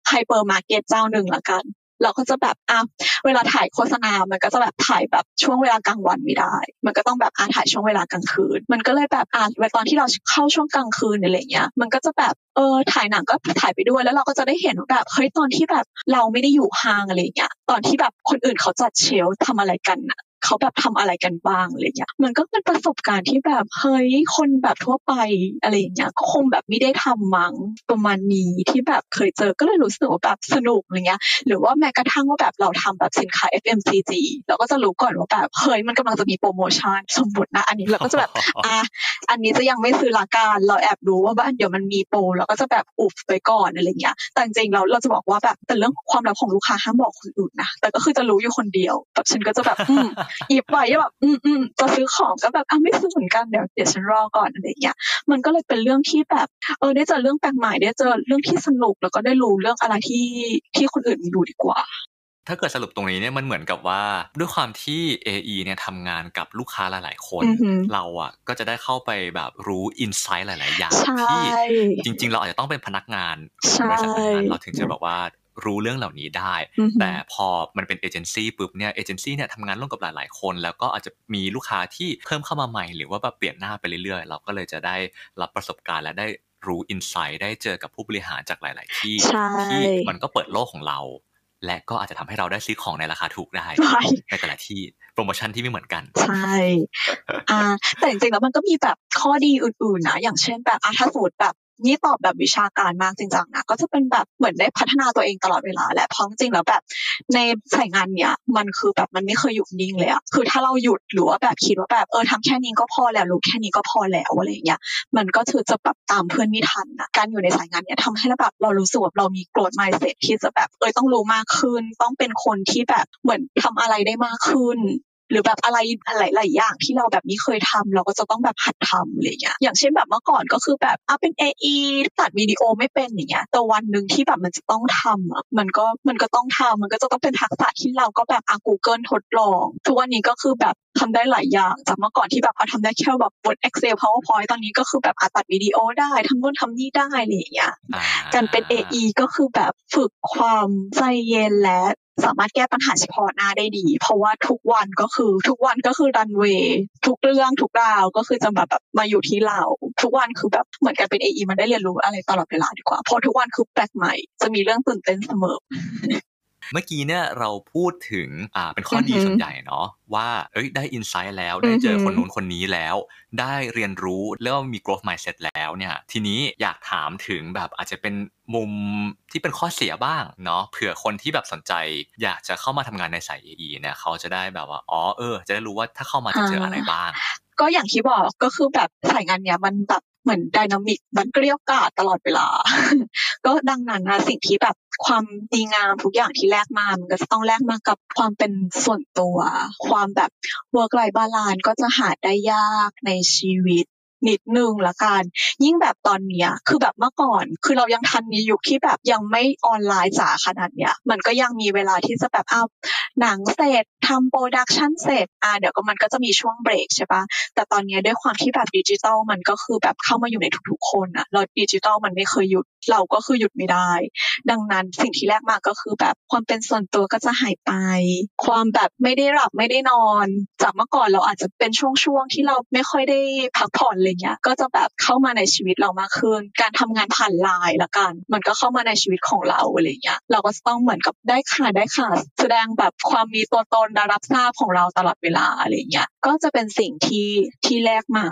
ไฮเปอร์มาร์เก็ตเจ้าหนึ่งละกัน เราก็จะแบบอะเวลาถ่ายโฆษณา มันก็จะแบบถ่ายแบบช่วงเวลากลางวันไม่ได้ มันก็ต้องแบบอะถ่ายช่วงเวลากลางคืน มันก็เลยแบบอะตอนที่เราเข้าช่วงกลางคืนอะไรเงี้ย มันก็จะแบบเออถ่ายหนังก็ถ่ายไปด้วยแล้วเราก็จะได้เห็นแบบเฮ้ยตอนที่แบบเราไม่ได้อยู่ห้างอะไรเงี้ยตอนที่แบบคนอื่นเขาจัดเชลฟ์ทำอะไรกันอะ เขาแบบทำอะไรกันบ้างอะไรเงี้ยมันก็เป็นประสบการณ์ที่แบบเฮ้ยคนแบบทั่วไปอะไรอย่างเงี้ยก็คงแบบไม่ได้ทำมั้งประมาณนี้ที่แบบเคยเจอก็เลยรู้สึกว่าแบบสนุกอะไรเงี้ยหรือว่าแม้กระทั่งว่าแบบเราทำแบบสินค้า FMCG เราก็จะรู้ก่อนว่าแบบเฮ้ยมันกำลังจะมีโปรโมชั่นสมมตินะอันนี้เราก็จะแบบอะอันนี้จะยังไม่ซื้อละกันเราแอบรู้ว่าบ้านเดี๋ยวมันมีโปรเราก็จะแบบอุบไปก่อนอะไรเงี้ยแต่จริงเราเราจะบอกว่าแบบแต่เรื่องความลับของลูกค้าห้ามบอกคนอื่นนะแต่ก็คือจะรู้อยู่คนเดียวแบบฉันก็จะแบบอืมหยิบไว้แบบอืมอืมจะซื้อของก็แบบอะไม่ซื้อเหมือนกันเดี๋ยวเดี๋ยวฉันรอก่อนอะไรเงี้ยมันก็เลยเป็นเรื่องที่แบบเออได้เจอเรื่องแปลกใหม่ได้เจอเรื่องที่สนุกแล้วก็ได้รู้เรื่องอะไรที่ที่คนอื่นไม่รู้ดีกว่าถ้าเกิดสรุปตรงนี้เนี่ยมันเหมือนกับว่าด้วยความที่ AE เนี่ยทำงานกับลูกค้าหลาย ๆ คนอือหือเราอะก็จะได้เข้าไปแบบรู้อินไซต์หลาย ๆ อย่างใช่ที่จริง ๆ เราอาจจะต้องเป็นพนักงานของบริษัทนั้นๆเราถึงจะแบบว่า รู้เรื่องเหล่านี้ได้อือหือแต่พอมันเป็นเอเจนซี่ปุ๊บเนี่ยเอเจนซี่เนี่ยทำงานร่วมกับหลาย ๆ คน แล้วก็อาจจะมีลูกค้าที่เพิ่มเข้ามาใหม่ หรือว่าแบบเปลี่ยนหน้าไปเรื่อย ๆ เราก็เลยจะได้รับประสบการณ์และได้รู้อินไซต์ได้เจอกับผู้บริหารจากหลาย ๆ ที่ใช่ที่มันก็เปิดโลกของเรา และก็อาจจะทำให้เราได้ซื้อของในราคาถูกได้ใช่ในแต่ละที่โปรโมชั่นที่ไม่เหมือนกัน ใช่อ่าแต่จริงๆแล้วมันก็มีแบบข้อดีอื่นๆนะอย่างเช่นแบบอะถ้าสมมติแบบ นี่ตอบแบบวิชาการมากจริงจังนะก็จะเป็นแบบเหมือนได้พัฒนาตัวเองตลอดเวลาแหละเพราะจริงแล้วแบบในสายงานเนี้ยมันคือแบบมันไม่เคยหยุดนิ่งเลยอะคือถ้าเราหยุดหรือว่าแบบคิดว่าแบบเออทำแค่นี้ก็พอแล้วรู้แค่นี้ก็พอแล้วอะไรเงี้ยมันก็คือจะแบบตามเพื่อนไม่ทันนะการอยู่ในสายงานเนี้ยทำให้เราแบบเรารู้สึกว่าเรามีโกรธ mindset ที่จะแบบเออต้องรู้มากขึ้น ต้องเป็นคนที่แบบเหมือนทำอะไรได้มากขึ้น หรือแบบอะไรหลายๆอย่างที่เราแบบไม่เคยทำเราก็จะต้องแบบหัดทำอะไรเงี้ยอย่างเช่นแบบเมื่อก่อนก็คือแบบอะเป็น AE ตัดวิดีโอไม่เป็นอย่างเงี้ยแต่วันหนึ่งที่แบบมันจะต้องทำอะมันก็มันก็ต้องทำมันก็จะต้องเป็นทักษะที่เราก็แบบอะ Google ทดลอง ทุกวันนี้ก็คือแบบทำได้หลายอย่างจากเมื่อก่อนที่แบบเอาทำได้แค่แบบ Word Excel PowerPoint ตอนนี้ก็คือแบบอะตัดวิดีโอได้ทำนู่นทำนี่ได้อะไรอย่างเงี้ยอ่าการเป็น AE ก็คือแบบฝึกความใจเย็นและสามารถแก้ปัญหาเฉพาะหน้าได้ดี เพราะว่าทุกวันก็คือทุกวันก็คือรันเวย์ทุกเรื่องทุกราวก็คือจะแบบแบบมาอยู่ที่เรา ทุกวันคือแบบเหมือนกันเป็นเอมันได้เรียนรู้อะไรตลอดเวลาดีกว่าเพราะทุกวันคือแปลกใหม่ จะมีเรื่องตื่นเต้นเสมอ เมื่อกี้เนี่ยเราพูดถึงอ่าเป็นข้อดีอือหือส่วนใหญ่เนาะว่าเอ้ยได้อินไซต์แล้วได้เจอออหือคนนู้นคนนี้แล้ว ได้เรียนรู้แล้วมี growth mindset แล้วเนี่ยทีนี้อยากถามถึงแบบอาจจะเป็นมุมที่เป็นข้อเสียบ้างเนาะเผื่อคนที่แบบสนใจ อยากจะเข้ามาทำงานในสาย AE เนี่ยเขาจะได้แบบว่าอ๋อเออ จะได้รู้ว่าถ้าเข้ามาจะเจออะไรบ้างก็อย่างที่บอกก็คือแบบสายงานเนี้ยมันแบบ เหมือนดินามิกมันเกลี้ยกล่อมตลอดเวลา ก็ดังนั้นนะสิ่งที่แบบความดีงามทุกอย่างที่แลกมา มันก็จะต้องแลกมากับความเป็นส่วนตัว ความแบบ work life balance ก็จะหาได้ยากในชีวิต นิดนึงละกัน ยิ่งแบบตอนเนี้ยคือแบบเมื่อก่อน คือเรายังทันในยุคที่แบบยังไม่ออนไลน์จ๋าขนาดเนี้ย มันก็ยังมีเวลาที่จะแบบเอาหนังเสร็จทำ production เสร็จอ่าเดี๋ยวก็มันก็จะมีช่วงเบรกใช่ปะแต่ตอนนี้ด้วยความที่แบบดิจิตอลมันก็คือแบบเข้ามาอยู่ในทุกๆคนอะแล้วดิจิตอลมันไม่เคยหยุดเราก็คือหยุดไม่ได้ ดังนั้นสิ่งที่แรกมาก็คือแบบความเป็นส่วนตัวก็จะหายไป ความแบบไม่ได้หลับไม่ได้นอน จากเมื่อก่อนเราอาจจะเป็นช่วงๆที่เราไม่ค่อยได้พักผ่อนอะไรเงี้ย ก็จะแบบเข้ามาในชีวิตเรามากขึ้น การทำงานผ่านไลน์ละกัน มันก็เข้ามาในชีวิตของเราอะไรเงี้ย เราก็ต้องเหมือนกับได้ข่าได้ข่าแสดงแบบความมีตัวตนรับทราบของเราตลอดเวลาอะไรเงี้ย ก็จะเป็นสิ่งที่ที่แรกมา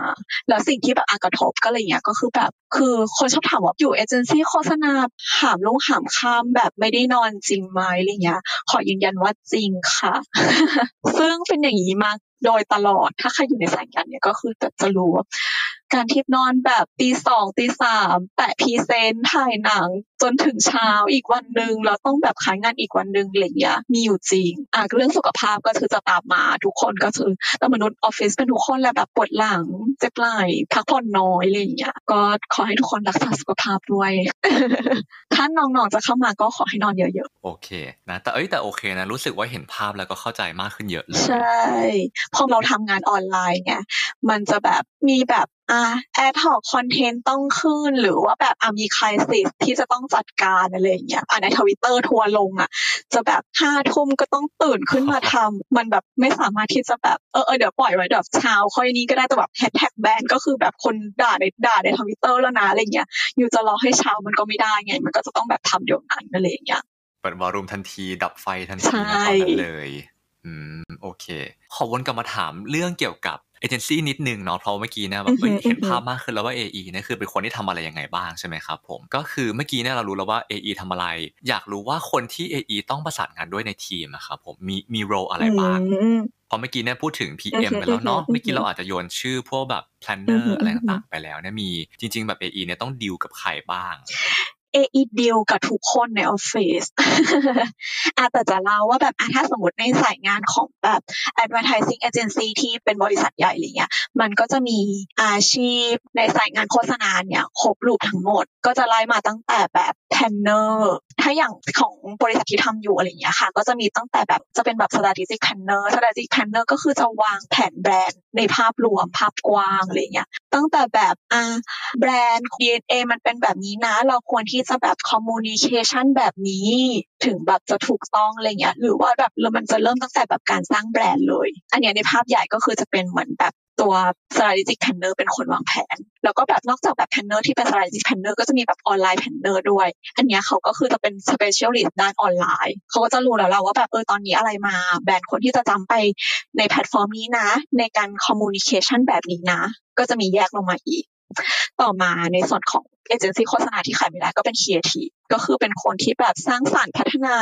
แล้วสิ่งที่แบบอากระทบก็อะไรเงี้ยก็คือแบบคือคนชอบถามว่าอยู่เอเจนซี่โฆษณาหามรุ่งหามค่ำแบบไม่ได้นอนจริงไหมอะไรเงี้ย ขอยืนยันว่าจริงค่ะ ซึ่งเป็นอย่างนี้มาโดยตลอดถ้าใครอยู่ในสายงานเนี่ยก็คือจะรู้ การที่นอนแบบตีสองตีสามแปะ present ถ่ายหนัง จนถึงเช้าอีกวันหนึ่งเราต้องแบบขายงานอีกวันหนึ่งอะไรเงี้ยมีอยู่จริงอะเรื่องสุขภาพก็คือจะตามมาทุกคนก็คือแต่มนุษย์ออฟฟิศเป็นทุกคนแหละแบบปวดหลังเจ็บไหล่พักผ่อนน้อยอะไรอย่างเงี้ยก็ขอให้ทุกคนรักษาสุขภาพด้วยถ้าน้องๆจะเข้ามาก็ขอให้นอนเยอะๆโอเคนะแต่เอ้ยแต่โอเคนะรู้สึกว่าเห็นภาพแล้วก็เข้าใจมากขึ้นเยอะเลยใช่พอเราทำงานออนไลน์ไงมันจะแบบมีแบบ อ่า ad hoc content ต้องขึ้น หรือว่าแบบอะมี crisis ที่จะต้องจัดการอะไรอย่างเงี้ยอะในทวิตเตอร์ทัวร์ลงอะ จะแบบห้าทุ่มก็ต้องตื่นขึ้นมาทำมันแบบไม่สามารถที่จะแบบเออเออเดี๋ยวปล่อยไว้แบบเช้าค่อยนี้ก็ได้แต่แบบแฮชแท็กแบนก็คือแบบคนด่าในด่าในทวิตเตอร์แล้วนะอะไรเงี้ยอยู่จะรอให้เช้ามันก็ไม่ได้ไง มันก็จะต้องแบบทำเดี๋ยวนั้นอะไรอย่างเงี้ยเปิดวอลลุ่มทันที ดับไฟทันใช่ทีนะตอนนั้นเลย อืม โอเค ขอวนกลับมาถามเรื่องเกี่ยวกับ เอเจนซี่นิดนึงเนาะเพราะเมื่อกี้เนี่ยแบบเห็นภาพมากขึ้นแล้วว่า AE เนี่ยคือเป็นคนที่ทำอะไรยังไงบ้างใช่ไหมครับผมก็คือเมื่อกี้เนี่ยเรารู้แล้วว่า AE ทำอะไร อยากรู้ว่าคนที่ AE ต้องประสานงานด้วยในทีมอะครับผมมีมีโรอะไรบ้างพอเมื่อกี้เนี่ยพูดถึง PM ไปแล้วเนาะเมื่อกี้เราอาจจะโยนชื่อพวกแบบ planner อะไรต่างๆไปแล้วเนี่ยมีจริง ๆ แบบ AE เนี่ยต้องดีลกับใครบ้าง AE deal กับทุกคนในออฟฟิศอาแต่จะเล่าว่าแบบถ้าสมมติในสายงานของแบบ advertising agency ที่เป็นบริษัทใหญ่อะไรเงี้ย มันก็จะมีอาชีพในสายงานโฆษณาเนี่ยครบ loop ทั้งหมด ก็จะไล่มาตั้งแต่แบบ planner ถ้าอย่างของบริษัทที่ทำอยู่อะไรเงี้ยค่ะ ก็จะมีตั้งแต่แบบจะเป็นแบบ strategic planner strategic planner ก็คือจะวางแผนแบรนด์ในภาพรวมภาพกว้างอะไรเงี้ย ตั้งแต่แบบอ่าแบรนด์ DNA มันเป็นแบบนี้นะ เราควรที่ที่จะแบบคอมมูนิเคชันแบบนี้ถึงแบบจะถูกต้องอะไรเงี้ยหรือว่าแบบมันจะเริ่มตั้งแต่แบบการสร้างแบรนด์เลย อันนี้ในภาพใหญ่ก็คือจะเป็นเหมือนแบบตัว strategic planner เป็นคนวางแผน แล้วก็แบบนอกจากแบบ planner ที่เป็น strategic planner ก็จะมีแบบออนไลน์ planner ด้วย อันนี้เขาก็คือจะเป็น specialist ด้านออนไลน์ เขาก็จะรู้แล้วเราว่าแบบเออตอนนี้อะไรมาแบรนด์คนที่จะจำไปในแพลตฟอร์มนี้นะ ในการ communication แบบนี้นะ ก็จะมีแยกลงมาอีก ต่อมาในส่วนของเอเจนซี่โฆษณาที่ขาดไม่ได้ก็เป็นครีเอทีฟก็คือเป็นคนที่แบบสร้างสรรค์พัฒนา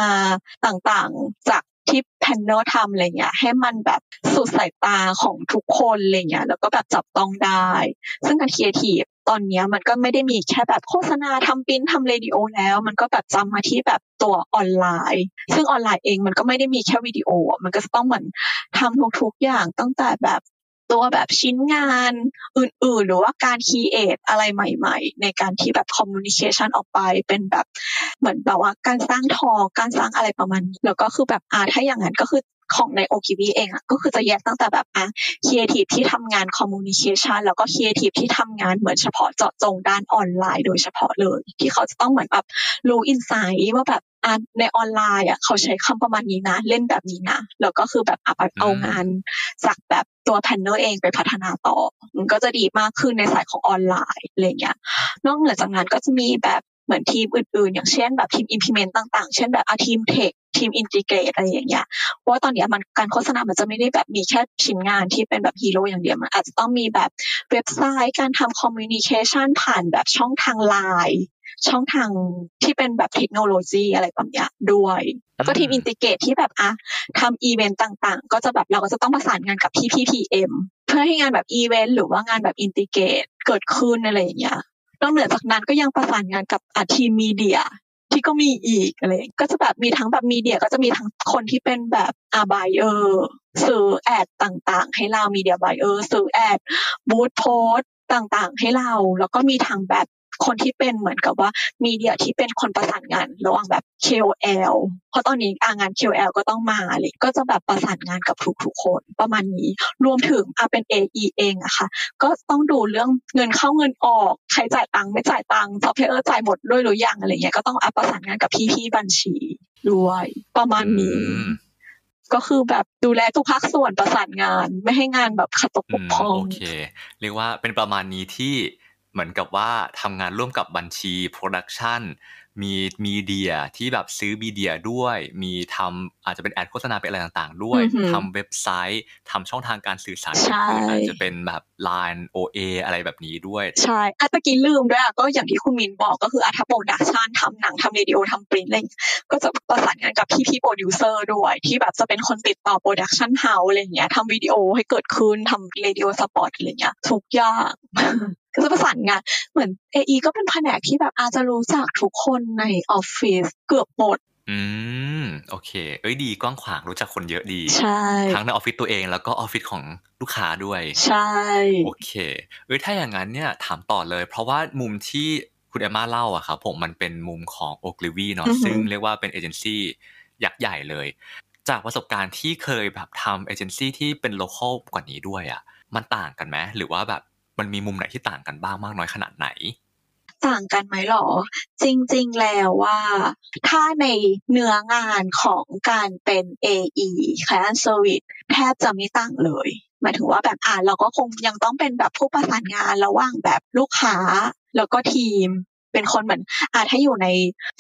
ต่างๆ จากที่ planner ทำอะไรเงี้ยให้มันแบบสู่สายตาของทุกคนอะไรเงี้ยแล้วก็แบบจับต้องได้ ซึ่งการครีเอทีฟตอนนี้มันก็ไม่ได้มีแค่แบบโฆษณาทำปิ้นทำเรดิโอแล้ว มันก็แบบจำมาที่แบบตัวออนไลน์ ซึ่งออนไลน์เองมันก็ไม่ได้มีแค่วิดีโอ มันก็ต้องเหมือนทำทุกๆอย่างตั้งแต่แบบ ตัวแบบชิ้นงานอื่น ๆ หรือว่าการ create อะไรใหม่ ๆ ในการที่แบบ communication ออกไปเป็นแบบเหมือนแบบว่าการสร้างทอการสร้างอะไรประมาณนี้แล้วก็คือแบบอาถ้าอย่างนั้นก็คือ ของในโอคิวีเองอะก็คือจะแยกตั้งแต่แบบอะครีเอทีฟที่ทำงาน communication แล้วก็ครีเอทีฟที่ทำงานเหมือนเฉพาะเจาะจงด้านออนไลน์โดยเฉพาะเลย ที่เขาจะต้องเหมือนแบบรู้ insight ว่าแบบอในออนไลน์อะเขาใช้คำประมาณนี้นะ เล่นแบบนี้นะแล้วก็คือแบบเอางานจากแบบตัว planner เองไปพัฒนาต่อ มันก็จะดีมากขึ้นในสายของออนไลน์อะไรเงี้ยนอกเหนือจากนั้นก็จะมีแบบ เหมือนทีมอื่นๆ อย่างเช่นแบบทีม implement ต่างๆ เช่นแบบอาทีม techทีม integrate อะไรอย่างเงี้ย เพราะว่าตอนนี้มันการโฆษณามันจะไม่ได้แบบมีแค่ชิ้นงานที่เป็นแบบฮีโร่อย่างเดียว มันอาจจะต้องมีแบบเว็บไซต์การทำ communication ผ่านแบบช่องทางไลน์ช่องทางที่เป็นแบบเทคโนโลยีอะไรแบบนี้ด้วย แล้วก็ทีม integrate ที่แบบอะทำอีเวนต์ต่างๆ ก็จะแบบเราก็จะต้องประสานงานกับพี่ PPM เพื่อให้งานแบบอีเวนต์หรือว่างานแบบ integrate เกิดขึ้นอะไรอย่างเงี้ย นอกเหนือจากนั้นก็ยังประสานงานกับอาทีม mediaที่ก็มีอีกอะไรก็จะแบบมีทั้งแบบมีเดียก็จะมีทั้งคนที่เป็นแบบอาบายเออร์ซื้อแอดต่างๆ ให้เรามีเดียบายเออร์ซื้อแอดบูธโพสต่างๆ ให้เรา แล้วก็มีทางแบบ คนที่เป็นเหมือนกับว่ามีเดียที่เป็นคนประสานงานระหว่างแบบ KOL เพราะตอนนี้อางาน KOL ก็ต้องมาเลยก็จะแบบประสานงานกับทุกๆคนประมาณนี้ รวมถึงอาเป็น AE เองอะค่ะ ก็ต้องดูเรื่องเงินเข้าเงินออกใครจ่ายตังค์ไม่จ่ายตังค์ซัพพลายเออร์จ่ายหมดด้วยหรือยังอะไรเงี้ยก็ต้องอาประสานงานกับพี่ๆบัญชีด้วยประมาณนี้ก็คือแบบดูแลทุกภาคส่วนประสานงาน ไม่ให้งานแบบขัดตกบกพร่องโอเค เรียกว่าเป็นประมาณนี้ที่ เหมือนกับว่าทำงานร่วมกับบัญชี production มี media ที่แบบซื้อ media ด้วย มีทำอาจจะเป็น ad โฆษณาเป็นอะไรต่างๆ ด้วยทำเว็บไซต์ทำช่องทางการสื่อสารอาจจะเป็นแบบ Line OA อะไรแบบนี้ด้วย ใช่อะตะกี้ลืมด้วยอะก็อย่างที่คุณมินบอกก็คืออัท production ทำหนังทำเรดิโอทำปริ้นอะไรก็จะประสานงานกับพี่พี่โปรดิวเซอร์ด้วย ที่แบบจะเป็นคนติดต่อ production house อะไรเงี้ยทำวิดีโอให้เกิดขึ้นทำ radio spotอะไรเงี้ยทุกอย่าง ก็จะประสานงาน เหมือนเอก็เป็นแผนกที่แบบอาจจะรู้จักทุกคนในออฟฟิศเกือบหมดอืม โอเค เอ้ยดีกว้างขวางรู้จักคนเยอะดี ใช่ ทั้งในออฟฟิศตัวเองแล้วก็ออฟฟิศของลูกค้าด้วย ใช่ โอเค เอ้ยถ้าอย่างนั้นเนี่ยถามต่อเลย เพราะว่ามุมที่คุณเอม่าเล่าอะครับผมมันเป็นมุมของ Ogilvy เนาะซึ่งเรียกว่าเป็นเอเจนซี่ยักษ์ใหญ่เลย จากประสบการณ์ที่เคยแบบทำเอเจนซี่ที่เป็น local กว่านี้ด้วยอะมันต่างกันไหมหรือว่าแบบ มันมีมุมไหนที่ต่างกันบ้างมากน้อยขนาดไหน ต่างกันไหมหรอ จริง ๆ แล้วว่า ถ้าในเนื้องานของการเป็น AE Client Service แทบจะไม่ต่างเลยหมายถึงว่าแบบอ่านเราก็คงยังต้องเป็นแบบผู้ประสานงานระหว่างแบบลูกค้าแล้วก็ทีม เป็นคนเหมือนอ่าถ้าอยู่ใน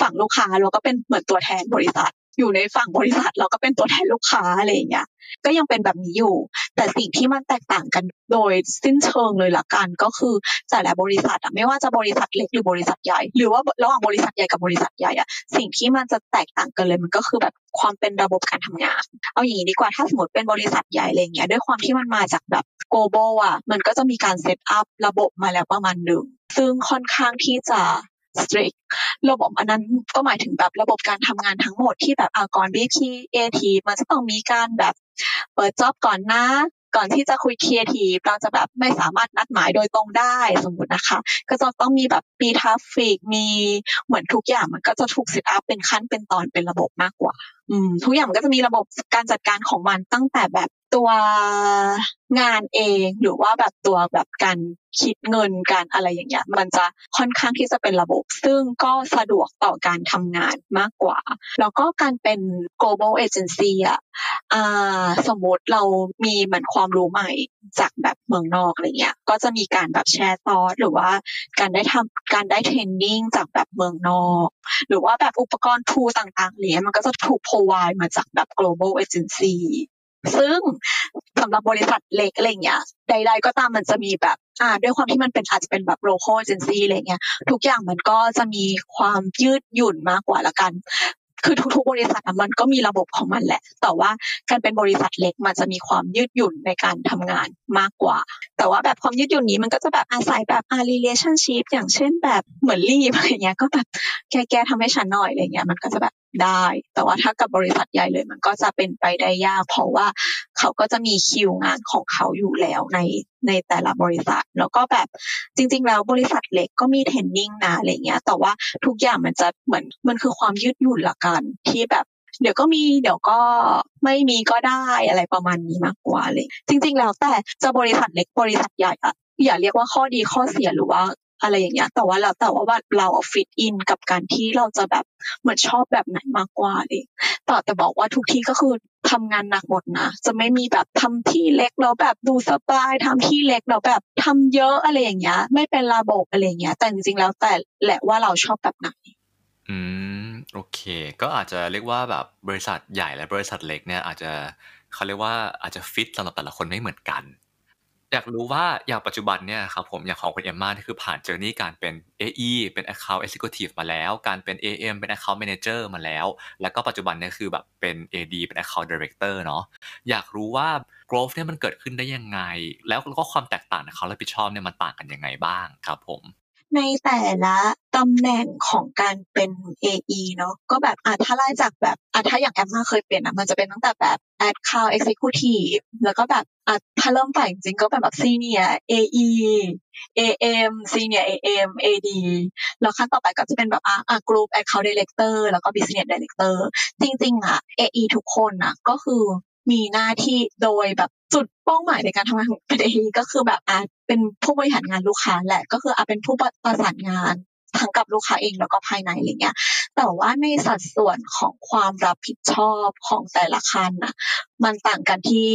ฝั่งลูกค้าเราก็เป็นเหมือนตัวแทนบริษัท อยู่ในฝั่งบริษัทเราก็เป็นตัวแทนลูกค้าอะไรอย่างเงี้ยก็ยังเป็นแบบนี้อยู่ แต่สิ่งที่มันแตกต่างกันโดยสิ้นเชิงเลยละกันก็คือแต่ละบริษัทอะไม่ว่าจะบริษัทเล็กหรือบริษัทใหญ่ หรือว่าระหว่างบริษัทใหญ่กับบริษัทใหญ่อะสิ่งที่มันจะแตกต่างกันเลยมันก็คือแบบความเป็นระบบการทำงาน เอาอย่างนี้ดีกว่าถ้าสมมติเป็นบริษัทใหญ่อะไรเงี้ยด้วยความที่มันมาจากแบบ global อะมันก็จะมีการ set up ระบบมาแล้วประมาณหนึ่งซึ่งค่อนข้างที่จะ strict ระบบอันนั้นก็หมายถึงแบบระบบการทำงานทั้งหมดที่แบบอาก่อนบีพีเอทีมันจะต้องมีการแบบเปิด job ก่อนนะก่อนที่จะคุยเคียทีเราจะแบบไม่สามารถนัดหมายโดยตรงได้สมมตินะคะ ก็จะต้องมีแบบมี traffic มีเหมือนทุกอย่างมันก็จะถูก set up เป็นขั้นเป็นตอนเป็นระบบมากกว่า อืมทุกอย่างมันก็จะมีระบบการจัดการของมันตั้งแต่แบบ ตัวงานเองหรือว่าแบบตัวแบบการคิดเงินการอะไรอย่างเงี้ยมันจะค่อนข้างที่จะเป็นระบบ ซึ่งก็สะดวกต่อการทำงานมากกว่า แล้วก็การเป็น global agency อะอ่าสมมติเรามีเหมือนความรู้ใหม่จากแบบเมืองนอกอะไรเงี้ยก็จะมีการแบบแชร์ซอสหรือว่าการได้ทำการได้เทรนนิ่งจากแบบเมืองนอก หรือว่าแบบอุปกรณ์ทูต่างๆเลยมันก็จะถูก provide มาจากแบบ global agency ซึ่งสำหรับบริษัทเล็กอะไรเงี้ยใดๆก็ตามมันจะมีแบบอ่าด้วยความที่มันเป็นอาจจะเป็นแบบ local agency อะไรเงี้ยทุกอย่างมันก็จะมีความยืดหยุ่นมากกว่าละกัน คือทุกๆบริษัทมันก็มีระบบของมันแหละ แต่ว่าการเป็นบริษัทเล็กมันจะมีความยืดหยุ่นในการทำงานมากกว่า แต่ว่าแบบความยืดหยุ่นนี้มันก็จะแบบอาศัยแบบอา relationship อย่างเช่นแบบเหมือนรีบอะไรเงี้ยก็แบบแกแกทำให้ฉันหน่อยอะไรเงี้ยมันก็จะแบบ ได้ แต่ว่าถ้ากับบริษัทใหญ่เลยมันก็จะเป็นไปได้ยาก เพราะว่าเขาก็จะมีคิวงานของเขาอยู่แล้วในในแต่ละบริษัท แล้วก็แบบจริง ๆ แล้วบริษัทเล็กก็มี training นะอะไรเงี้ย แต่ว่าทุกอย่างมันจะเหมือนมันคือความยืดหยุ่นละกันที่แบบเดี๋ยวก็มีเดี๋ยวก็ไม่มีก็ได้อะไรประมาณนี้มากกว่าเลย จริง ๆ แล้วแต่จะบริษัทเล็กบริษัทใหญ่อะอย่าเรียกว่าข้อดีข้อเสียหรือว่า อะไรอย่างเงี้ย แต่ว่าเราแต่ว่าเรา fit in กับการที่เราจะแบบเหมือนชอบแบบไหนมากกว่าเลยแต่แต่บอกว่าทุกที่ก็คือทำงานหนักหมดนะ จะไม่มีแบบทำที่เล็กแล้วแบบดูสบายทำที่เล็กแล้วแบบทำเยอะอะไรอย่างเงี้ย ไม่เป็นระบบอะไรอย่างเงี้ย แต่จริงๆแล้วแต่แหละว่าเราชอบแบบไหนอืมโอเค ก็อาจจะเรียกว่าแบบบริษัทใหญ่และบริษัทเล็กเนี่ยอาจจะเขาเรียกว่าอาจจะฟิตสำหรับแต่ละคนไม่เหมือนกัน อยากรู้ว่าอย่างปัจจุบันเนี่ยครับผมอย่างของคุณเอมมาที่คือผ่านเจอร์นี่การเป็น AE เป็น Account Executive มาแล้ว การเป็น AM เป็น Account Manager มาแล้ว แล้วก็ปัจจุบันเนี่ยคือแบบเป็น AD เป็น Account Director เนาะอยากรู้ว่า growth เนี่ยมันเกิดขึ้นได้ยังไง แล้วก็ความแตกต่างในเขารับผิดชอบเนี่ยมันต่างกันยังไงบ้างครับผม ในแต่ละตำแหน่งของการเป็น AE เนาะก็แบบอะถ้าไล่จากแบบอะถ้าอย่างแอมมาเคยเป็นอะมันจะเป็นตั้งแต่แบบ Account Executive แล้วก็แบบอะถ้าเริ่มไปจริงๆก็เป็นแบบ Senior AE AM Senior AM AD แล้วขั้นต่อไปก็จะเป็นแบบอะอะ Group Account Director แล้วก็ Business Director จริงๆอะ AE ทุกคนอะก็คือ มีหน้าที่โดยแบบจุดเป้าหมายในการทำงานของกันเอก็คือแบบอาเป็นผู้บริหารงานลูกค้าแหละก็คืออาเป็นผู้ประสานงานทั้งกับลูกค้าเองแล้วก็ภายในอะไรเงี้ย แต่ว่าในสัดส่วนของความรับผิดชอบของแต่ละคันน่ะมันต่างกันที่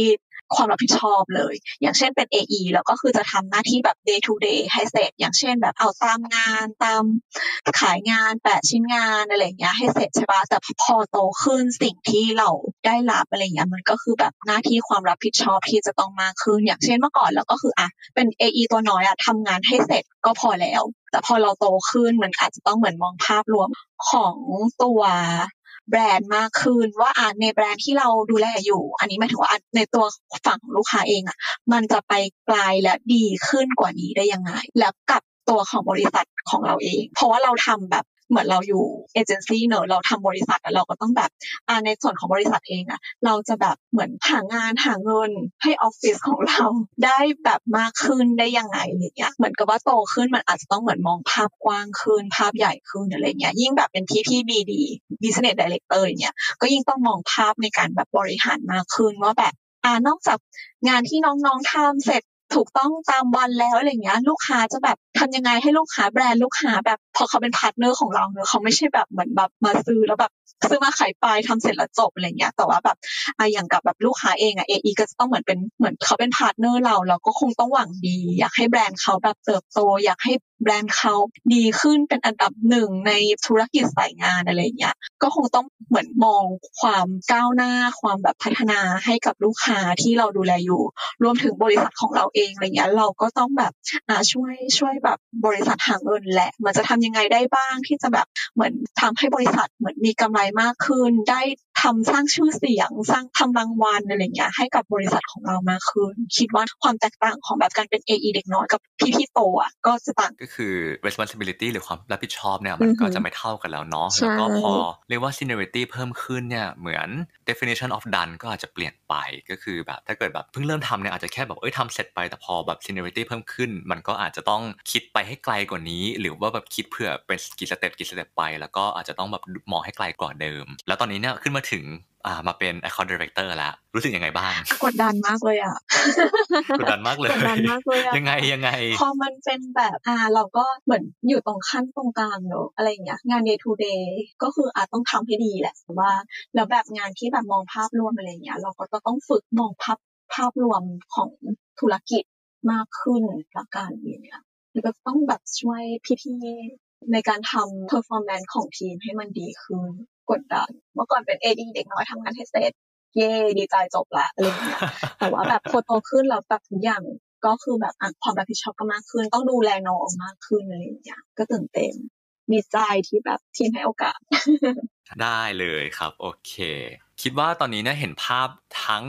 ความรับผิดชอบเลย อย่างเช่นเป็น AE แล้วก็คือจะทำหน้าที่แบบ day to day ให้เสร็จ อย่างเช่นแบบเอาตามงานตามขายงานแปะชิ้นงานอะไรเงี้ยให้เสร็จใช่ปะแต่พอโตขึ้นสิ่งที่เราได้รับอะไรเงี้ยมันก็คือแบบหน้าที่ความรับผิดชอบที่จะต้องมากขึ้น อย่างเช่นเมื่อก่อนเราก็คืออะเป็น AE ตัวน้อยอะทำงานให้เสร็จก็พอแล้ว แต่พอเราโตขึ้นมันอาจจะต้องเหมือนมองภาพรวมของตัว แบรนด์มากขึ้นว่าอ่าในแบรนด์ที่เราดูแลอยู่ อันนี้หมายถึงว่าในตัวฝั่งลูกค้าเองอะ มันจะไปไกลและดีขึ้นกว่านี้ได้ยังไง แล้วกับตัวของบริษัทของเราเอง เพราะว่าเราทำแบบ เหมือนเราอยู่เอเจนซี่เนอะเราทำบริษัทเราก็ต้องแบบอ่าในส่วนของบริษัทเองอะเราจะแบบเหมือนหางานหาเงินให้ออฟฟิศของเราได้แบบมากขึ้นได้ยังไงอะไรเงี้ยเหมือนกับว่าโตขึ้นมันอาจจะต้องเหมือนมองภาพกว้างขึ้นภาพใหญ่ขึ้นอะไรเงี้ยยิ่งแบบเป็นที่พี่ BD business director เงี้ยก็ยิ่งต้องมองภาพในการแบบบริหารมากขึ้นว่าแบบอ่านอกจากงานที่น้องๆทำเสร็จถูกต้องตามวันแล้วอะไรเงี้ย ลูกค้าจะแบบ ทำยังไงให้ลูกค้าแบรนด์ลูกค้าแบบพอเขาเป็น partner ของเราเนอะเขาไม่ใช่แบบเหมือนแบบมาซื้อแล้วแบบซื้อมาขายไปทำเสร็จแล้วจบอะไรเงี้ย แต่ว่าแบบออย่างกับแบบลูกค้าเองอะเอก็จะต้องเหมือนเป็นเหมือนเขาเป็น partner เราเราก็คงต้องหวังดี อยากให้แบรนด์เขาแบบเติบโต อยากให้แบรนด์เขาดีขึ้นเป็นอันดับหนึ่งในธุรกิจสายงานอะไรเงี้ย ก็คงต้องเหมือนมองความก้าวหน้าความแบบพัฒนาให้กับลูกค้าที่เราดูแลอยู่ รวมถึงบริษัทของเราเองอะไรเงี้ย เราก็ต้องแบบอ่าช่วยช่วยแบบบริษัทหาเงินแหละ มันจะทำยังไงได้บ้างที่จะแบบเหมือนทำให้บริษัทเหมือนมีกำไรมากขึ้นได้ ทำสร้างชื่อเสียง สร้างทำรางวัลอะไรเงี้ยให้กับบริษัทของเรามากขึ้น คิดว่าความแตกต่างของแบบการเป็น AE เด็กน้อยกับพี่ๆโตอะก็จะต่างก็คือ responsibility หรือความรับผิดชอบเนี่ยมันก็จะไม่เท่ากันแล้วเนาะใช่แล้วก็พอเรียกว่า seniority เพิ่มขึ้นเนี่ยเหมือน definition of done ก็อาจจะเปลี่ยนไปก็คือแบบถ้าเกิดแบบเพิ่งเริ่มทำเนี่ยอาจจะแค่แบบเอ้ยทำเสร็จไปแต่พอแบบ seniority เพิ่มขึ้น มันก็อาจจะต้องคิดไปให้ไกลกว่านี้ หรือว่าแบบคิดเผื่อเป็นกี่สเต็ปกี่สเต็ปไป แล้วก็อาจจะต้องแบบมองให้ไกลกว่าเดิม แล้วตอนนี้เนี่ยขึ้นมาถึงอ่ามาเป็น account director แล้ว รู้สึกยังไงบ้าง กดดันมากเลยอะ กดดันมากเลย กดดันมากเลยอะยังไงยังไง พอมันเป็นแบบอ่าเราก็เหมือนอยู่ตรงขั้นตรงกลางเนอะอะไรอย่างเงี้ย งาน day to day ก็คืออาจต้องทำให้ดีแหละว่า แล้วแบบงานที่แบบมองภาพรวมอะไรเงี้ย เราก็จะต้องฝึกมองภาพภาพรวมของธุรกิจมากขึ้นละกันอย่างเงี้ยแล้วก็ต้องแบบช่วยพี่ๆในการทำ performance ของทีมให้มันดีขึ้น กดดันเมื่อก่อนเป็น AD เด็กน้อยทำงานให้เสร็จเย่ดีใจจบละอะไรอย่างเงี้ยแต่ว่าแบบพอโตขึ้นแล้วแบบทุกอย่างก็คือแบบอะความรับผิดชอบก็มากขึ้น ต้องดูแลน้องมากขึ้นอะไรอย่างเงี้ยก็ตื่นเต้นมีใจที่แบบทีมให้โอกาส ได้เลยครับ โอเค คิดว่าตอนนี้เนี่ยเห็นภาพทั้ง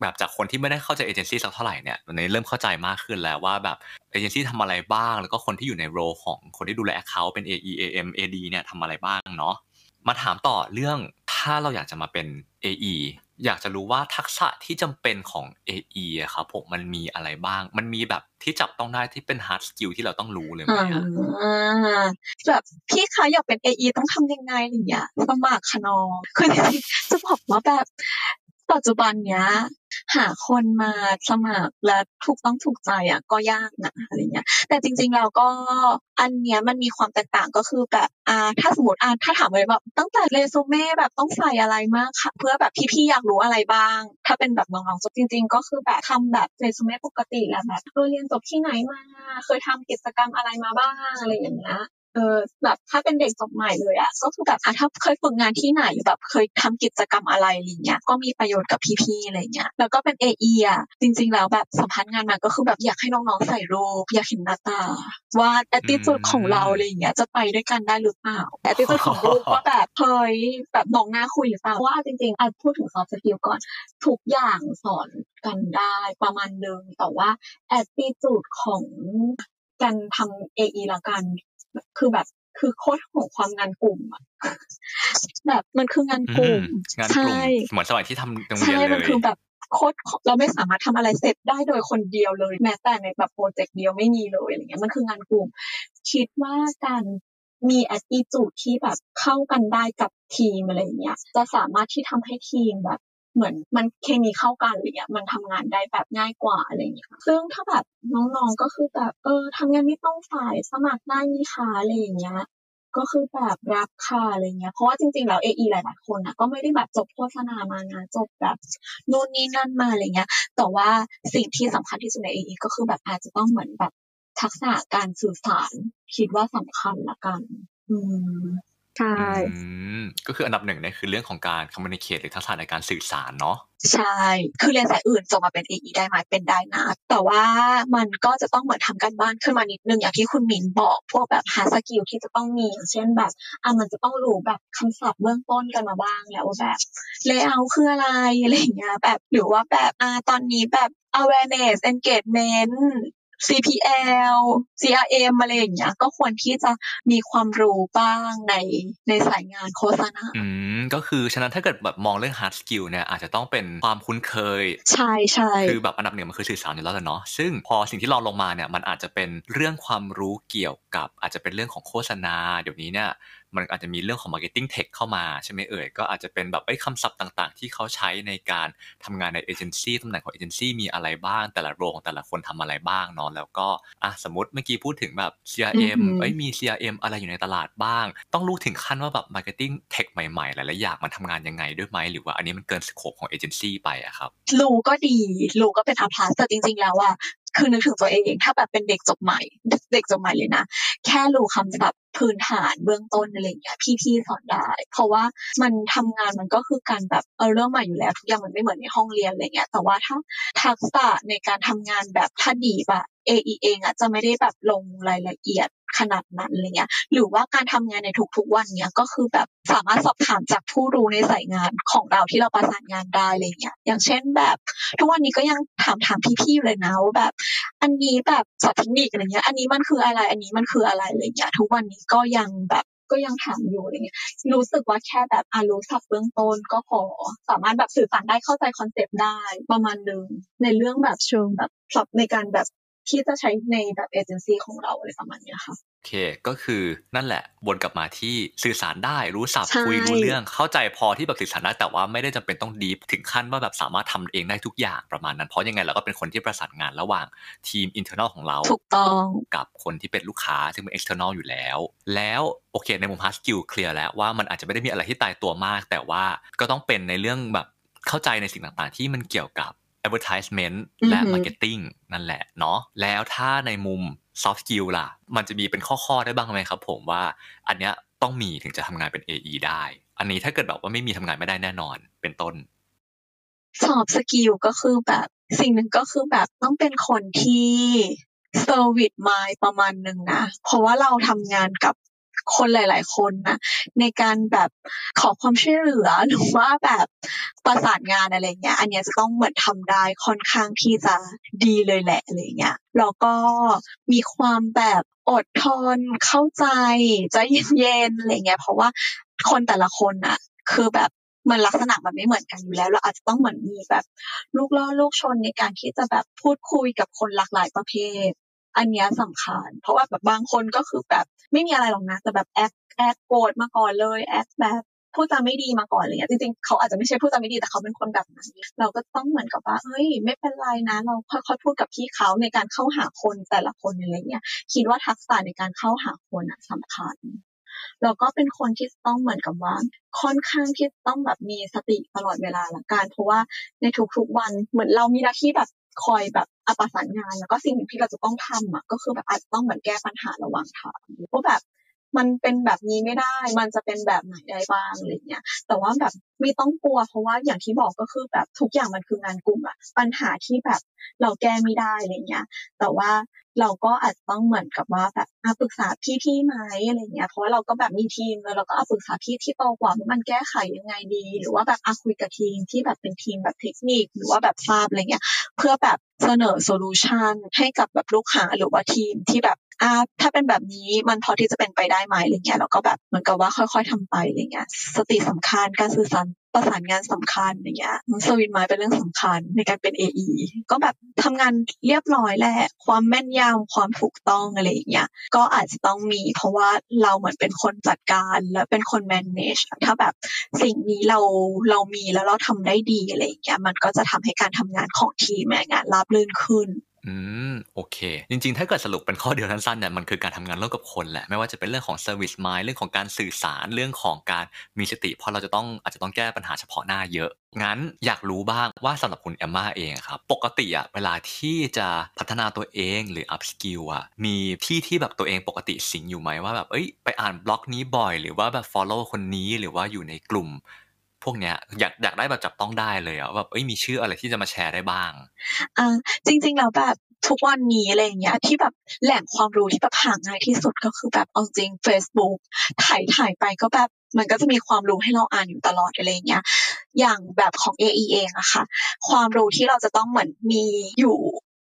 แบบจากคนที่ไม่ได้เข้าใจเอเจนซี่สักเท่าไหร่เนี่ยตอนนี้เริ่มเข้าใจมากขึ้นแล้วว่าแบบเอเจนซี่ทำอะไรบ้าง แล้วก็คนที่อยู่ในโรของคนที่ดูแล Account เป็น AE AM AD เนี่ยทำอะไรบ้างเนาะ มาถามต่อเรื่องถ้าเราอยากจะมาเป็น AE อยากจะรู้ว่าทักษะที่จำเป็นของ AE อะครับผมมันมีอะไรบ้าง มันมีแบบที่จับต้องได้ที่เป็น hard skill ที่เราต้องรู้เลยไหมคะแบบพี่คะอยากเป็น AE ต้องทำยังไงอย่างเงี้ยสมัครคะน้องคือจะบอกว่าแบบ ปัจจุบันเนี้ย หาคนมาสมัครและถูกต้องถูกใจอะก็ยากนะอะไรเงี้ย แต่จริงๆเราก็อันเนี้ยมันมีความแตกต่างก็คือแบบอ่าถ้าสมมติอ่าถ้าถามไว้แบบตั้งแต่เรซูเม่แบบต้องใส่อะไรมากค่ะ เพื่อแบบพี่ๆอยากรู้อะไรบ้าง ถ้าเป็นแบบน้องๆจบจริง ๆ ก็คือแบบทำแบบเรซูเม่ปกติแหละแบบเออเรียนจบที่ไหนมา เคยทำกิจกรรมอะไรมาบ้างอะไรอย่างเงี้ย เออแบบถ้าเป็นเด็กจบใหม่เลยอะก็คือแบบอะถ้าเคยฝึกงานที่ไหนแบบเคยทำกิจกรรมอะไรอะไรเงี้ยก็มีประโยชน์กับพี่ๆอะไรเงี้ยแล้วก็เป็น AE ออะจริง ๆ แล้วแบบสัมพันธ์งานมาก็คือแบบอยากให้น้องๆใส่รูปอยากเห็นหน้าตา ว่า attitude ของเราอะไรเงี้ยจะไปด้วยกันได้หรือเปล่า attitude ของรูปว่าแบบเฮ้ยแบบน้องหน้าคุยหรือเปล่าเพราะว่าจริงๆอะพูดถึง soft skill ก่อนทุกอย่างสอนกันได้ประมาณนึงแต่ว่า attitude ของการทำ AE ละกัน คือแบบคือโคตรของความงานกลุ่มอะแบบมันคืองานกลุ่มอืมงานกลุ่มใช่เหมือนสมัยที่ทำโรงเรียนใช่เลมันยคือแบบโคตรเราไม่สามารถทำอะไรเสร็จได้โดยคนเดียวเลย แม้แต่ในแบบโปรเจกต์เดียวไม่มีเลยอะไรเงี้ยมันคืองานกลุ่ม คิดว่าการมี attitude ที่แบบเข้ากันได้กับทีมอะไรเงี้ยจะสามารถที่ทำให้ทีมแบบ เหมือนมันเคมีเข้ากันอะไรเงี้ยมันทำงานได้แบบง่ายกว่าอะไรเงี้ยซึ่งถ้าแบบน้องๆก็คือแบบเออทำงานไม่ต้องฝ่ายสมัครได้มีค่ะอะไรอย่างเงี้ยก็คือแบบรับค่ะอะไรเงี้ย เพราะว่าจริงๆแล้ว AE หลายๆคนอะก็ไม่ได้แบบจบโฆษณามานะจบแบบนู่นนี่นั่นมาอะไรเงี้ย แต่ว่าสิ่งที่สำคัญที่สุดใน AE ก็คือแบบอาจจะต้องเหมือนแบบทักษะการสื่อสารคิดว่าสำคัญละกัน อืม ใช่อืมก็คืออันดับหนึ่งเนี่ยคือเรื่องของการ communicate หรือทักษะในการสื่อสารเนาะใช่ คือเรียนสายอื่นจะมาเป็น AE ได้ไหมเป็นได้นะ แต่ว่ามันก็จะต้องเหมือนทำการบ้านขึ้นมานิดนึงอย่างที่คุณมินบอก พวกแบบหาสกิลที่จะต้องมีอย่างเช่นแบบอะมันจะต้องรู้แบบคำศัพท์เบื้องต้นกันมาบ้างแล้วว่าแบบ layout คืออะไรอะไรอย่างเงี้ยแบบหรือว่าแบบอ่าตอนนี้แบบ awareness engagement CPL CRM อะไรอย่างเงี้ย ก็ควรที่จะมีความรู้บ้างในในสายงานโฆษณา อืม ก็คือฉะนั้นถ้าเกิดแบบมองเรื่อง hard skill เนี่ยอาจจะต้องเป็นความคุ้นเคย ใช่ใช่คือแบบอันดับหนึ่งมันคือสื่อสารอยู่แล้วแหละเนาะ ซึ่งพอสิ่งที่เราลงมาเนี่ยมันอาจจะเป็นเรื่องความรู้เกี่ยวกับ อาจจะเป็นเรื่องของโฆษณา เดี๋ยวนี้เนี่ย มันอาจจะมีเรื่องของ marketing tech เข้ามาใช่ไหมเอ่ย ก็อาจจะเป็นแบบไอ้คำศัพท์ต่างๆ ที่เขาใช้ในการทำงานในเอเจนซี่ตำแหน่งของเอเจนซี่มีอะไรบ้าง แต่ละโรงแต่ละคนทำอะไรบ้างเนาะแล้วก็อะสมมติเมื่อกี้พูดถึงแบบ CRM เอ้ยมี CRM อะไรอยู่ในตลาดบ้าง ต้องรู้ถึงขั้นว่าแบบ marketing tech ใหม่ๆหลายๆอย่างมันทำงานยังไงด้วยไหมหรือว่าอันนี้มันเกิน scope ของเอเจนซี่ไปอะครับรู้ก็ดีรู้ก็เป็น a plus แต่จริง ๆ แล้วอะคือนึกถึงตัวเองถ้าแบบเป็นเด็กจบใหม่ เด็กจบใหม่เลยนะ แค่รู้คำศัพท์พื้นฐานเบื้องต้นอะไรเงี้ยพี่ๆสอนได้ เพราะว่ามันทำงานมันก็คือการแบบเออเรื่องใหม่อยู่แล้วทุกอย่างมันไม่เหมือนในห้องเรียนอะไรเงี้ยแต่ว่าถ้าทักษะในการทำงานแบบถ้าดีแบบ AE เองอะจะไม่ได้แบบลงรายละเอียดขนาดนั้นอะไรเงี้ยหรือว่าการทำงานในทุกๆวันเนี้ยก็คือแบบสามารถสอบถามจากผู้รู้ในสายงานของเราที่เราประสานงานได้อะไรเงี้ยอย่างเช่นแบบ ทุกวันนี้ก็ยังถามถามพี่ๆเลยนะว่าแบบ อันนี้แบบศัพท์เทคนิคอะไรเงี้ย อันนี้มันคืออะไรอันนี้มันคืออะไรอะไรเงี้ยทุกวันนี้ก็ยังแบบก็ยังถามอยู่อะไรเงี้ยรู้สึกว่าแค่แบบอารู้ศัพท์เบื้องต้นก็พอสามารถแบบสื่อสารได้เข้าใจ concept ได้ประมาณนึงในเรื่องแบบเชิงแบบศัพท์ในการแบบ ที่จะใช้ในแบบเอเจนซี่ของเราอะไรประมาณเนี้ยค่ะโอเค ก็คือนั่นแหละวนกลับมาที่สื่อสารได้รู้ศัพท์ใช่คุยรู้เรื่องเข้าใจพอที่แบบสื่อสารได้แต่ว่าไม่ได้จำเป็นต้อง deep ถึงขั้นว่าแบบสามารถทำเองได้ทุกอย่างประมาณนั้น เพราะยังไงเราก็เป็นคนที่ประสานงานระหว่างทีม internal ของเราถูกต้องกับคนที่เป็นลูกค้าซึ่งเป็น external อยู่แล้ว แล้วโอเค ในมุม hard skill เคลียร์แล้วว่ามันอาจจะไม่ได้มีอะไรที่ตายตัวมาก แต่ว่าก็ต้องเป็นในเรื่องแบบเข้าใจในสิ่งต่างๆ ที่มันเกี่ยวกับ advertisement และอือฮึ marketing นั่นแหละเนาะแล้วถ้าในมุม soft skill ล่ะ มันจะมีเป็นข้อๆได้บ้างไหมครับผมว่าอันเนี้ยต้องมีถึงจะทำงานเป็น AE ได้ อันนี้ถ้าเกิดแบบว่าไม่มีทำงานไม่ได้แน่นอนเป็นต้น soft skill ก็คือแบบ สิ่งหนึ่งก็คือแบบต้องเป็นคนที่ service mind ประมาณหนึ่งนะ เพราะว่าเราทำงานกับ คนหลาย ๆ คนนะในการแบบขอความช่วยเหลือหรือว่าแบบประสานงานอะไรเงี้ย อันเนี้ยจะต้องเหมือนทำได้ค่อนข้างที่จะดีเลยแหละอะไรเงี้ยแล้วก็มีความแบบอดทนเข้าใจใจเย็นๆอะไรเงี้ยเพราะว่าคนแต่ละคนอะคือแบบมันลักษณะมันไม่เหมือนกันอยู่แล้วเราอาจจะต้องเหมือนมีแบบ ลูกล่อลูกชนในการที่จะแบบพูดคุยกับคนหลากหลายประเภท อันเนี้ยสำคัญ เพราะว่าแบบบางคนก็คือแบบไม่มีอะไรหรอกนะแต่แบบแอคแอคโกรธมาก่อนเลย act แบบพูดจาไม่ดีมาก่อนอะไรเงี้ยจริงๆเขาอาจจะไม่ใช่พูดจาไม่ดีแต่เขาเป็นคนแบบนั้นเราก็ต้องเหมือนกับว่าเฮ้ย ไม่เป็นไรนะ เราค่อยๆพูดกับพี่เขาในการเข้าหาคนแต่ละคนอะไรเงี้ยคิดว่าทักษะในการเข้าหาคนอะสำคัญแล้วก็เป็นคนที่ต้องเหมือนกับว่า ค่อนข้างที่ต้องแบบมีสติตลอดเวลาละกันเพราะว่าในทุกๆวันเหมือนเรามีหน้าที่แบบคอยแบบ ประสานงานแล้วก็สิ่งหนึ่งที่เราจะต้องทำอะก็คือแบบอาจจะต้องเหมือนแก้ปัญหาระหว่างทางว่าแบบ มันเป็นแบบนี้ไม่ได้ มันจะเป็นแบบไหนได้บ้างอะไรเงี้ย แต่ว่าแบบไม่ต้องกลัว เพราะว่าอย่างที่บอกก็คือแบบทุกอย่างมันคืองานกลุ่มอะปัญหาที่แบบเราแก้ไม่ได้อะไรเงี้ย แต่ว่าเราก็อาจจะต้องเหมือนกับว่าแบบอะปรึกษาพี่ๆไหมอะไรเงี้ย เพราะว่าเราก็แบบมีทีมแล้วเราก็เอาปรึกษาพี่ที่โตกว่าว่ามันแก้ไขยังไงดี หรือว่าแบบอะคุยกับทีมที่แบบเป็นทีมแบบเทคนิคหรือว่าแบบทราบอะไรเงี้ย เพื่อแบบเสนอโซลูชันให้กับแบบลูกค้าหรือว่าทีมที่แบบ อ่าถ้าเป็นแบบนี้มันพอที่จะเป็นไปได้ไหมอะไรเงี้ยแล้วก็แบบเหมือนกับว่าค่อย ๆทำไปอะไรเงี้ย สติสำคัญการสื่อสารประสานงานสำคัญอย่างเงี้ยสวิตไม้เป็นเรื่องสำคัญในการเป็น AE ก็แบบทำงานเรียบร้อยแหละความแม่นยำความถูกต้องอะไรอย่างเงี้ยก็อาจจะต้องมี เพราะว่าเราเหมือนเป็นคนจัดการและเป็นคน manage ถ้าแบบสิ่งนี้เราเรามีแล้วเราทำได้ดีอะไรอย่างเงี้ยมันก็จะทำให้การทำงานของทีมงานราบรื่นขึ้น อืม โอเค จริงๆ ถ้าเกิดสรุปเป็นข้อเดียวสั้นๆเนี่ยมันคือการทำงานร่วมกับคนแหละ ไม่ว่าจะเป็นเรื่องของ service mind เรื่องของการสื่อสารเรื่องของการมีสติ เพราะเราจะต้องอาจจะต้องแก้ปัญหาเฉพาะหน้าเยอะ งั้นอยากรู้บ้างว่าสำหรับคุณแอมมาเองครับ ปกติอะเวลาที่จะพัฒนาตัวเองหรือ up skill อะมีที่ที่แบบตัวเองปกติสิงอยู่ไหมว่าแบบเอ้ยไปอ่านบล็อกนี้บ่อย หรือว่าแบบ follow คนนี้หรือว่าอยู่ในกลุ่ม พวกเนี้ยอยากอยากได้แบบจับต้องได้เลยอะแบบเอ้ยมีชื่ออะไรที่จะมาแชร์ได้บ้างอ่าจริงๆแล้วแบบทุกวันนี้อะไรอย่างเงี้ยที่แบบแหล่งความรู้ที่แบบหาง่ายที่สุดก็คือแบบเอาจริง Facebook ถ่ายถ่ายไปก็แบบมันก็จะมีความรู้ให้เราอ่านอยู่ตลอดอะไรอย่างเงี้ย อย่างแบบของ AE เองอะค่ะ ความรู้ที่เราจะต้องเหมือนมีอยู่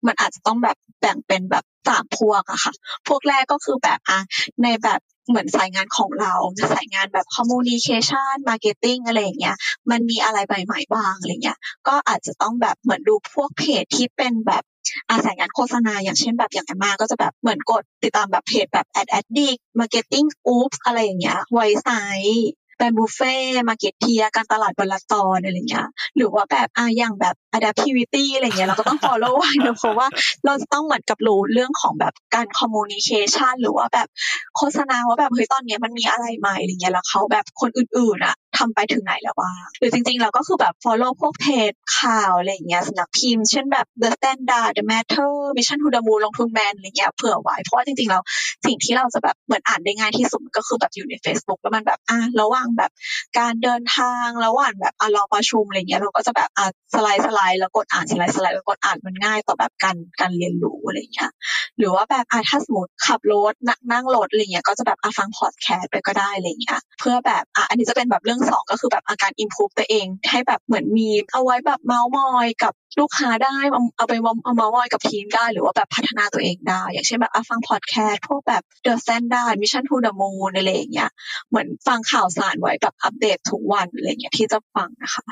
มันอาจจะต้องแบบแบ่งเป็นแบบสามพวกอะค่ะ พวกแรกก็คือแบบอะในแบบ เหมือนสายงานของเราจะสายงานแบบ communication marketing อะไรอย่างเงี้ยมันมีอะไรใหม่ๆบ้างอะไรเงี้ยก็อาจจะต้องแบบเหมือนดูพวกเพจที่เป็นแบบอาสายงานโฆษณาอย่างเช่นแบบอย่างแอมมาก็จะแบบเหมือนกดติดตามแบบเพจแบบ ad addict marketing oops อะไรอย่างเงี้ยไวไซBrand Buffet Marketeer การตลาดวันละตอนอะไรเงี้ยหรือว่าแบบอะอย่างแบบ Ad Addict อะไรเงี้ยเราก็ต้อง follow ไว้นะเพราะว่าเราจะต้องเหมือนกับรู้เรื่องของแบบการ communication หรือว่าแบบโฆษณาว่าแบบเฮ้ยตอนเนี้ยมันมีอะไรใหม่อะไรเงี้ยแล้วเขาแบบคนอื่นๆอะ ทำไปถึงไหนแล้วว่าหรือจริงๆเราก็คือแบบ follow พวกเพจข่าวอะไรเงี้ยสำนักพิมพ์ เช่นแบบ The Standard The Matter Mission to the Moon ลงทุนแมนอะไรเงี้ยเผื่อไว้ เพราะว่าจริงๆเราสิ่งที่เราจะแบบเหมือนอ่านได้ง่ายที่สุดก็คือแบบอยู่ใน Facebook แล้วมันแบบอะระหว่างแบบการเดินทางระหว่างแบบอะรอประชุมอะไรเงี้ยเราก็จะแบบอะสไลด์สไลด์แล้วกดอ่านสไลด์สไลด์แล้วกดอ่านมันง่ายต่อแบบการการเรียนรู้อะไรเงี้ยหรือว่าแบบอะถ้าสมมติขับรถนั่งนั่งรถอะไรเงี้ยก็จะแบบอะฟังพอดแคสต์ไปก็ได้อะไรเงี้ยเพื่อแบบอะอันนี้จะเป็นแบบเรื่องสองก็คือแบบอาการ improve ตัวเอง ให้แบบเหมือนมีเอาไว้แบบเมาส์มอยกับลูกค้าได้เอาเอาไปเอาเม้าท์มอยกับทีมได้หรือว่าแบบพัฒนาตัวเองได้ อย่างเช่นแบบอะฟังพอดแคสต์พวกแบบ The Standard Mission to the Moon อะไรอย่างเงี้ยเหมือนฟังข่าวสารไว้แบบอัปเดตทุกวันอะไรอย่างเงี้ยที่จะฟังนะคะ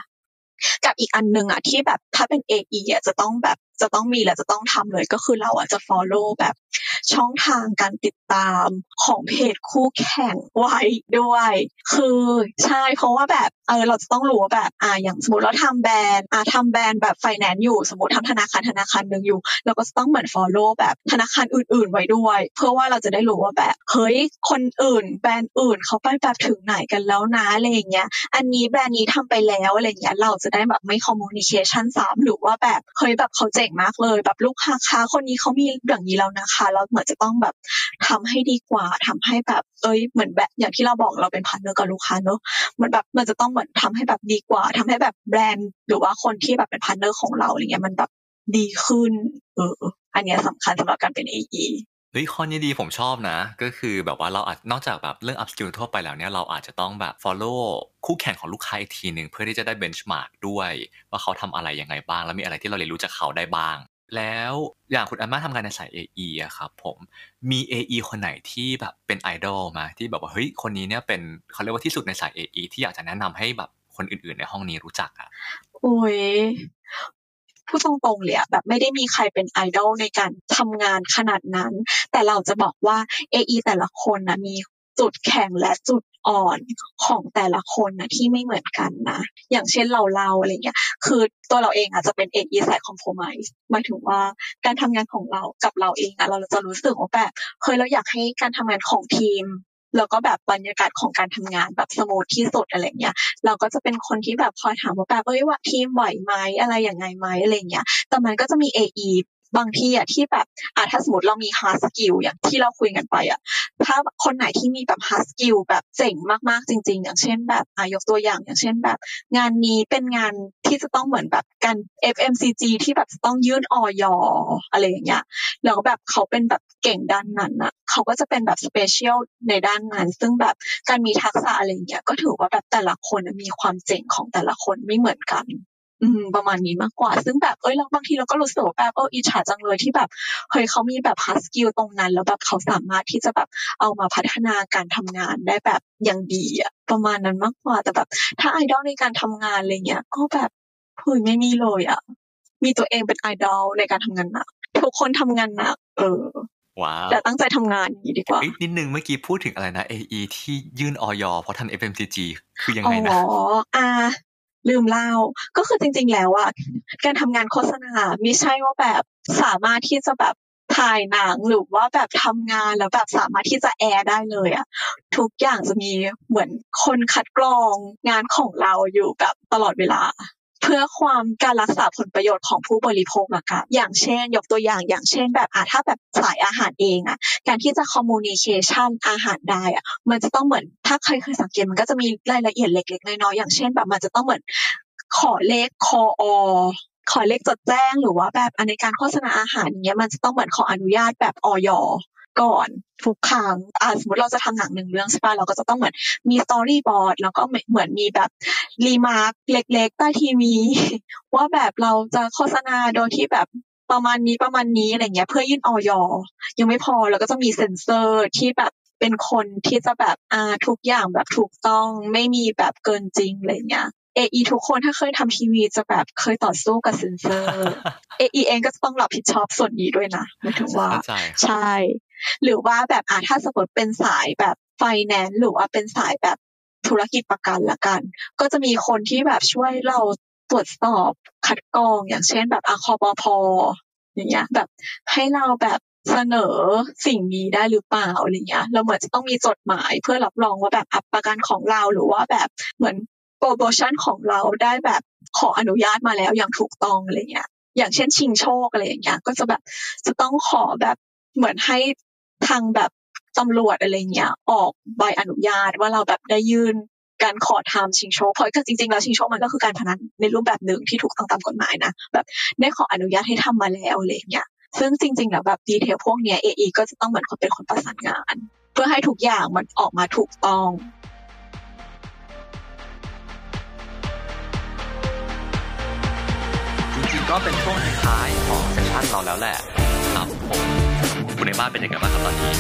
กับอีกอันหนึ่งอะที่แบบถ้าเป็น AE อะจะต้องแบบ จะต้องมีและจะต้องทำเลยก็คือเราอะจะ follow แบบช่องทางการติดตามของเพจคู่แข่งไว้ด้วย คือใช่เพราะว่าแบบเออเราจะต้องรู้ว่าแบบอ่าอย่างสมมติเราทำแบรนด์อ่าทำแบรนด์แบบไฟแนนซ์อยู่สมมติทำธนาคารธนาคารหนึ่งอยู่เราก็จะต้องเหมือน follow แบบธนาคารอื่น ๆ ไว้ด้วย เพื่อว่าเราจะได้รู้ว่าแบบเฮ้ยคนอื่น แบรนด์อื่นเขาไปแบบถึงไหนกันแล้วนะอะไรอย่างเงี้ย อันนี้แบรนด์นี้ทำไปแล้วอะไรเงี้ยเราจะได้แบบไม่ communication ซ้ำหรือว่าแบบเฮ้ยแบบเขาเจ๋งมากเลย แบบลูกค้าคนนี้เขามีอย่างนี้แล้วนะคะเราเหมือนจะต้องแบบทำให้ดีกว่าทำให้แบบ เอ้ยเหมือนแบบอย่างที่เราบอกเราเป็นพาร์ทเนอร์กับลูกค้าเนอะมันแบบมันจะต้องเหมือนทำให้แบบดีกว่าทำให้แบบแบรนด์ หรือว่าคนที่แบบเป็นพาร์ทเนอร์ของเราอะไรเงี้ยมันแบบดีขึ้น เออ อันนี้สำคัญสำหรับการเป็น AE เฮ้ยข้อนี้ดีผมชอบนะ ก็คือแบบว่าเราอาจนอกจากแบบเรื่อง up skill ทั่วไปแล้วเนี่ยเราอาจจะต้องแบบ follow คู่แข่งของลูกค้าอีกทีหนึ่งเพื่อที่จะได้ benchmark ด้วย ว่าเขาทำอะไรยังไงบ้าง แล้วมีอะไรที่เราเรียนรู้จากเขาได้บ้าง แล้วอย่างคุณอาม่าทำงานในสาย AE อะครับผมมี AE คนไหนที่แบบเป็นไอดอลมาที่แบบว่าเฮ้ยคนนี้เนี่ยเป็นเขาเรียกว่าที่สุดในสาย AE ที่อยากจะแนะนำให้แบบคนอื่นๆในห้องนี้รู้จักอะโอ้ย พูดตรงๆเลยอะแบบไม่ได้มีใครเป็นไอดอลในการทำงานขนาดนั้น แต่เราจะบอกว่า AE แต่ละคนนะมีจุดแข็งและจุดอ่อนของแต่ละคนนะที่ไม่เหมือนกันนะ อย่างเช่นเราเราอะไรเงี้ย คือตัวเราเองอาจจะเป็น AE สายคอมโพมายหมายถึงว่าการทำงานของเรากับเราเองอะเราจะรู้สึกว่าแบบเคยเราอยากให้การทำงานของทีม แล้วก็แบบบรรยากาศของการทำงานแบบสมูทที่สุดอะไรเงี้ย เราก็จะเป็นคนที่แบบคอยถามว่าแบบเอ้ยว่าทีมไหวไหมอะไรอย่างไงไหมอะไรเงี้ย แต่มันก็จะมี AE บางที่อะที่แบบอะถ้าสมมติเรามี hard skill อย่างที่เราคุยกันไปอะถ้าคนไหนที่มีแบบ hard skill แบบเจ๋งมากๆจริง ๆ อย่างเช่นแบบอะยกตัวอย่างอย่างเช่นแบบ งานนี้เป็นงานที่จะต้องเหมือนแบบการ FMCG ที่แบบจะต้องยื่นออยอะไรอย่างเงี้ยแล้วแบบเขาเป็นแบบเก่งด้านนั้นอะเขาก็จะเป็นแบบ special ในด้านนั้น ซึ่งแบบการมีทักษะอะไรอย่างเงี้ยก็ถือว่าแบบแต่ละคนมีความเจ๋งของแต่ละคนไม่เหมือนกัน อืมประมาณนี้มากกว่า ซึ่งแบบเอ้ยเราบางทีเราก็รู้สึกว่าแบบเอออิจฉาจังเลยที่แบบเฮ้ยเขามีแบบ hard skill ตรงนั้น แล้วแบบเขาสามารถที่จะแบบเอามาพัฒนาการทำงานได้แบบอย่างดีอะประมาณนั้นมากกว่าแต่แบบ ถ้าไอดอลในการทำงานอะไรเงี้ย ก็แบบเฮ้ยไม่มีเลยอะมีตัวเองเป็นไอดอลในการทำงานหนักทุกคนทำงานหนักเออว้าวแต่ตั้งใจทำงานอย่างนี้ดีกว่าเอ้ยนิดนึงเมื่อกี้พูดถึงอะไรนะ AE ที่ยื่นออยเพราะทัน FMCG คือยังอ๋ไงนะออ่า ลืมเล่า ก็คือจริง ๆ แล้วอะการทำงานโฆษณาไม่ใช่ว่าแบบสามารถที่จะแบบถ่ายหนังหรือว่าแบบทำงานแล้วแบบสามารถที่จะแอร์ได้เลยอะทุกอย่างจะมีเหมือนคนคัดกรองงานของเราอยู่แบบตลอดเวลา เพื่อความการรักษาผลประโยชน์ของผู้บริโภคละกันอย่างเช่น ยกตัวอย่างอย่างเช่น แบบอะถ้าแบบสายอาหารเองอะการที่จะคอมมูนิเคชันอาหารได้อะมันจะต้องเหมือนถ้าใครเคยสังเกตมันก็จะมีรายละเอียดเล็กๆน้อยๆอย่างเช่น แบบมันจะต้องเหมือนขอเลขคออขอเลขจดแจ้งหรือว่าแบบในการโฆษณาอาหารอย่างเงี้ยมันจะต้องเหมือนขออนุญาตแบบออย ก่อนทุกครั้งอ่าสมมติเราจะทำหนังหนึ่งเรื่องใช่ป่ะเราก็จะต้องเหมือนมี storyboard แล้วก็เหมือนมีแบบ remark เล็กๆใต้ทีวี ว่าแบบเราจะโฆษณาโดยที่แบบประมาณนี้ประมาณนี้อะไรเงี้ย เพื่อยื่นอย.ยังไม่พอเราก็จะมีเซ็นเซอร์ที่แบบเป็นคนที่จะแบบอ่าทุกอย่างแบบถูกต้องไม่มีแบบเกินจริงอะไรเงี้ย AE ทุกคนถ้าเคยทำทีวีจะแบบเคยต่อสู้กับเซนเซอร์ AE เองก็ต้องรับผิดชอบส่วนนี้ด้วยนะหมายถึงว่าเข้าใจใช่ หรือว่าแบบอ่าถ้าสมมติเป็นสายแบบไฟแนนซ์หรือว่าเป็นสายแบบธุรกิจประกันละกัน ก็จะมีคนที่แบบช่วยเราตรวจสอบคัดกรองอย่างเช่น แบบอาคอปพอย่างเงี้ย แบบให้เราแบบเสนอสิ่งนี้ได้หรือเปล่าอะไรเงี้ย เราเหมือนจะต้องมีจดหมายเพื่อรับรองว่าแบบอัปประกันของเราหรือว่าแบบเหมือนโปรโมชั่นของเราได้แบบขออนุญาตมาแล้วอย่างถูกต้องอะไรเงี้ย อย่างเช่นชิงโชคอะไรอย่างเงี้ย ก็จะแบบจะต้องขอแบบเหมือนให้ ทางแบบตำรวจอะไรเงี้ยออกใบอนุญาตว่าเราแบบได้ยื่นการขอทำชิงโชคเพราะจริงๆแล้วชิงโชคมันก็คือการพนันในรูปแบบหนึ่งที่ถูกต้องตามกฎหมายนะแบบได้ขออนุญาตให้ทำมาแล้วอะไรเงี้ยซึ่งจริงๆแล้วแบบดีเทลพวกเนี้ย AE ก็จะต้องเหมือนคนเป็นคนประสานงาน เพื่อให้ทุกอย่างมันออกมาถูกต้องจริงๆก็เป็นช่วงท้ายๆของเซสชันเราแล้วแหละครับผม คุณเอม่าเป็นยังไงบ้างครับตอนนี้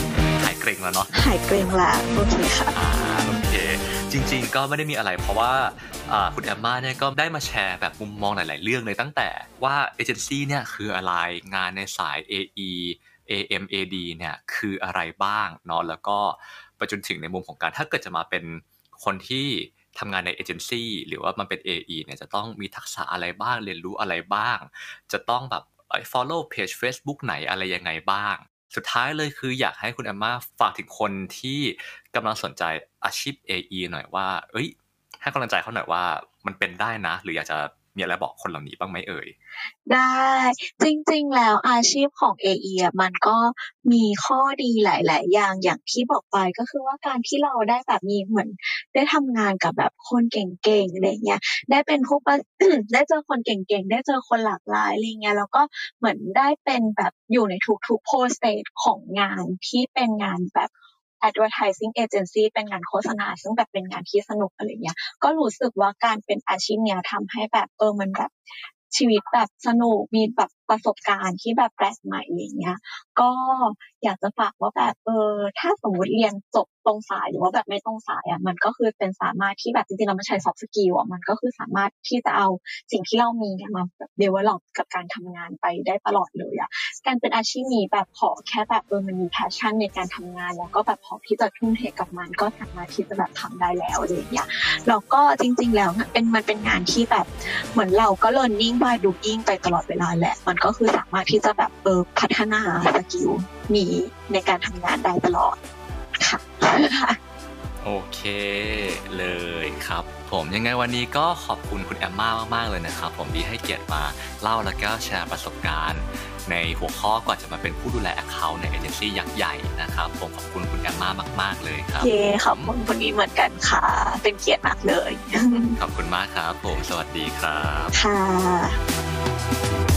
หายเกรงแล้วเนาะหายเกรงแล้วโอเคค่ะอ่าโอเค จริง ๆ ก็ไม่ได้มีอะไร เพราะว่าอ่าคุณแอมมาเนี่ยก็ได้มาแชร์แบบมุมมองหลาย ๆ เรื่องเลยตั้งแต่ว่าเอเจนซี่เนี่ยคืออะไรงานในสาย AE AMAD เนี่ยคืออะไรบ้างเนาะแล้วก็ไปจนถึงในมุมของการถ้าเกิดจะมาเป็นคนที่ทำงานในเอเจนซี่หรือว่ามันเป็น AE เนี่ยจะต้องมีทักษะอะไรบ้าง เรียนรู้อะไรบ้าง จะต้องแบบเอ่อ follow page Facebook ไหนอะไรยังไงบ้าง สุดท้ายเลยคืออยากให้คุณแอมมาฝากถึงคนที่กำลังสนใจอาชีพ AE หน่อยว่า เอ้ย ให้กำลังใจเขาหน่อยว่ามันเป็นได้นะ หรืออยากจะ มีอะไรบอกคนเหล่านี้บ้างไหมเอ่ย ได้ จริงๆ แล้วอาชีพของ AE อะมันก็มีข้อดีหลาย ๆ อย่างอย่างที่บอกไปก็คือว่าการที่เราได้แบบมีเหมือน ได้ทำงานกับแบบคนเก่งๆอะไรเงี้ยได้เป็นผู้ประได้เจอคนเก่งๆ ได้เจอคนหลากหลายอะไรเงี้ยแล้วก็เหมือนได้เป็นแบบอยู่ในทุกๆ process ของงานที่เป็นงานแบบ advertising agency เป็นงานโฆษณา ซึ่งแบบเป็นงานที่สนุกอะไรเงี้ย ก็รู้สึกว่าการเป็นอาชีพเนี้ยทำให้แบบเออมันแบบชีวิตแบบสนุกมีแบบ ประสบการณ์ที่แบบแปลกใหม่อย่างเงี้ย ก็อยากจะฝากว่าแบบเออถ้าสมมติเรียนจบตรงสายหรือว่าแบบไม่ตรงสายอะมันก็คือเป็นสามารถที่แบบจริงๆเราไม่ใช้ soft skill อะมันก็คือสามารถที่จะเอาสิ่งที่เรามีเนี่ยมาแบบ develop กับการทำงานไปได้ตลอดเลยอะการเป็นอาชีพนี้แบบขอแค่แบบเออมันมี passion ในการทำงาน แล้วก็แบบพอที่จะทุ่มเทกับมันก็สามารถที่จะแบบทำได้แล้วอะไรอย่างเงี้ยแล้วก็จริง ๆ แล้วเป็นมันเป็นงานที่แบบเหมือนเราก็ learning by doing ไปตลอดเวลาแหละมันก็คือสามารถที่จะแบบเออพัฒนา skill นี้ในการทำงานได้ตลอดค่ะโอเคเลยครับ ผมยังไงวันนี้ก็ขอบคุณคุณแอมมามากๆเลยนะครับ ผมที่ให้เกียรติมาเล่าแล้วก็แชร์ประสบการณ์ ในหัวข้อก่อนจะมาเป็นผู้ดูแล account ในเอเจนซี่ยักษ์ใหญ่นะครับ ผมขอบคุณคุณแอมมามาก ๆ เลยครับเย้ขอบคุณคนนี้เหมือนกันค่ะ เป็นเกียรติมากเลย ขอบคุณมากครับผมสวัสดีครับค่ะ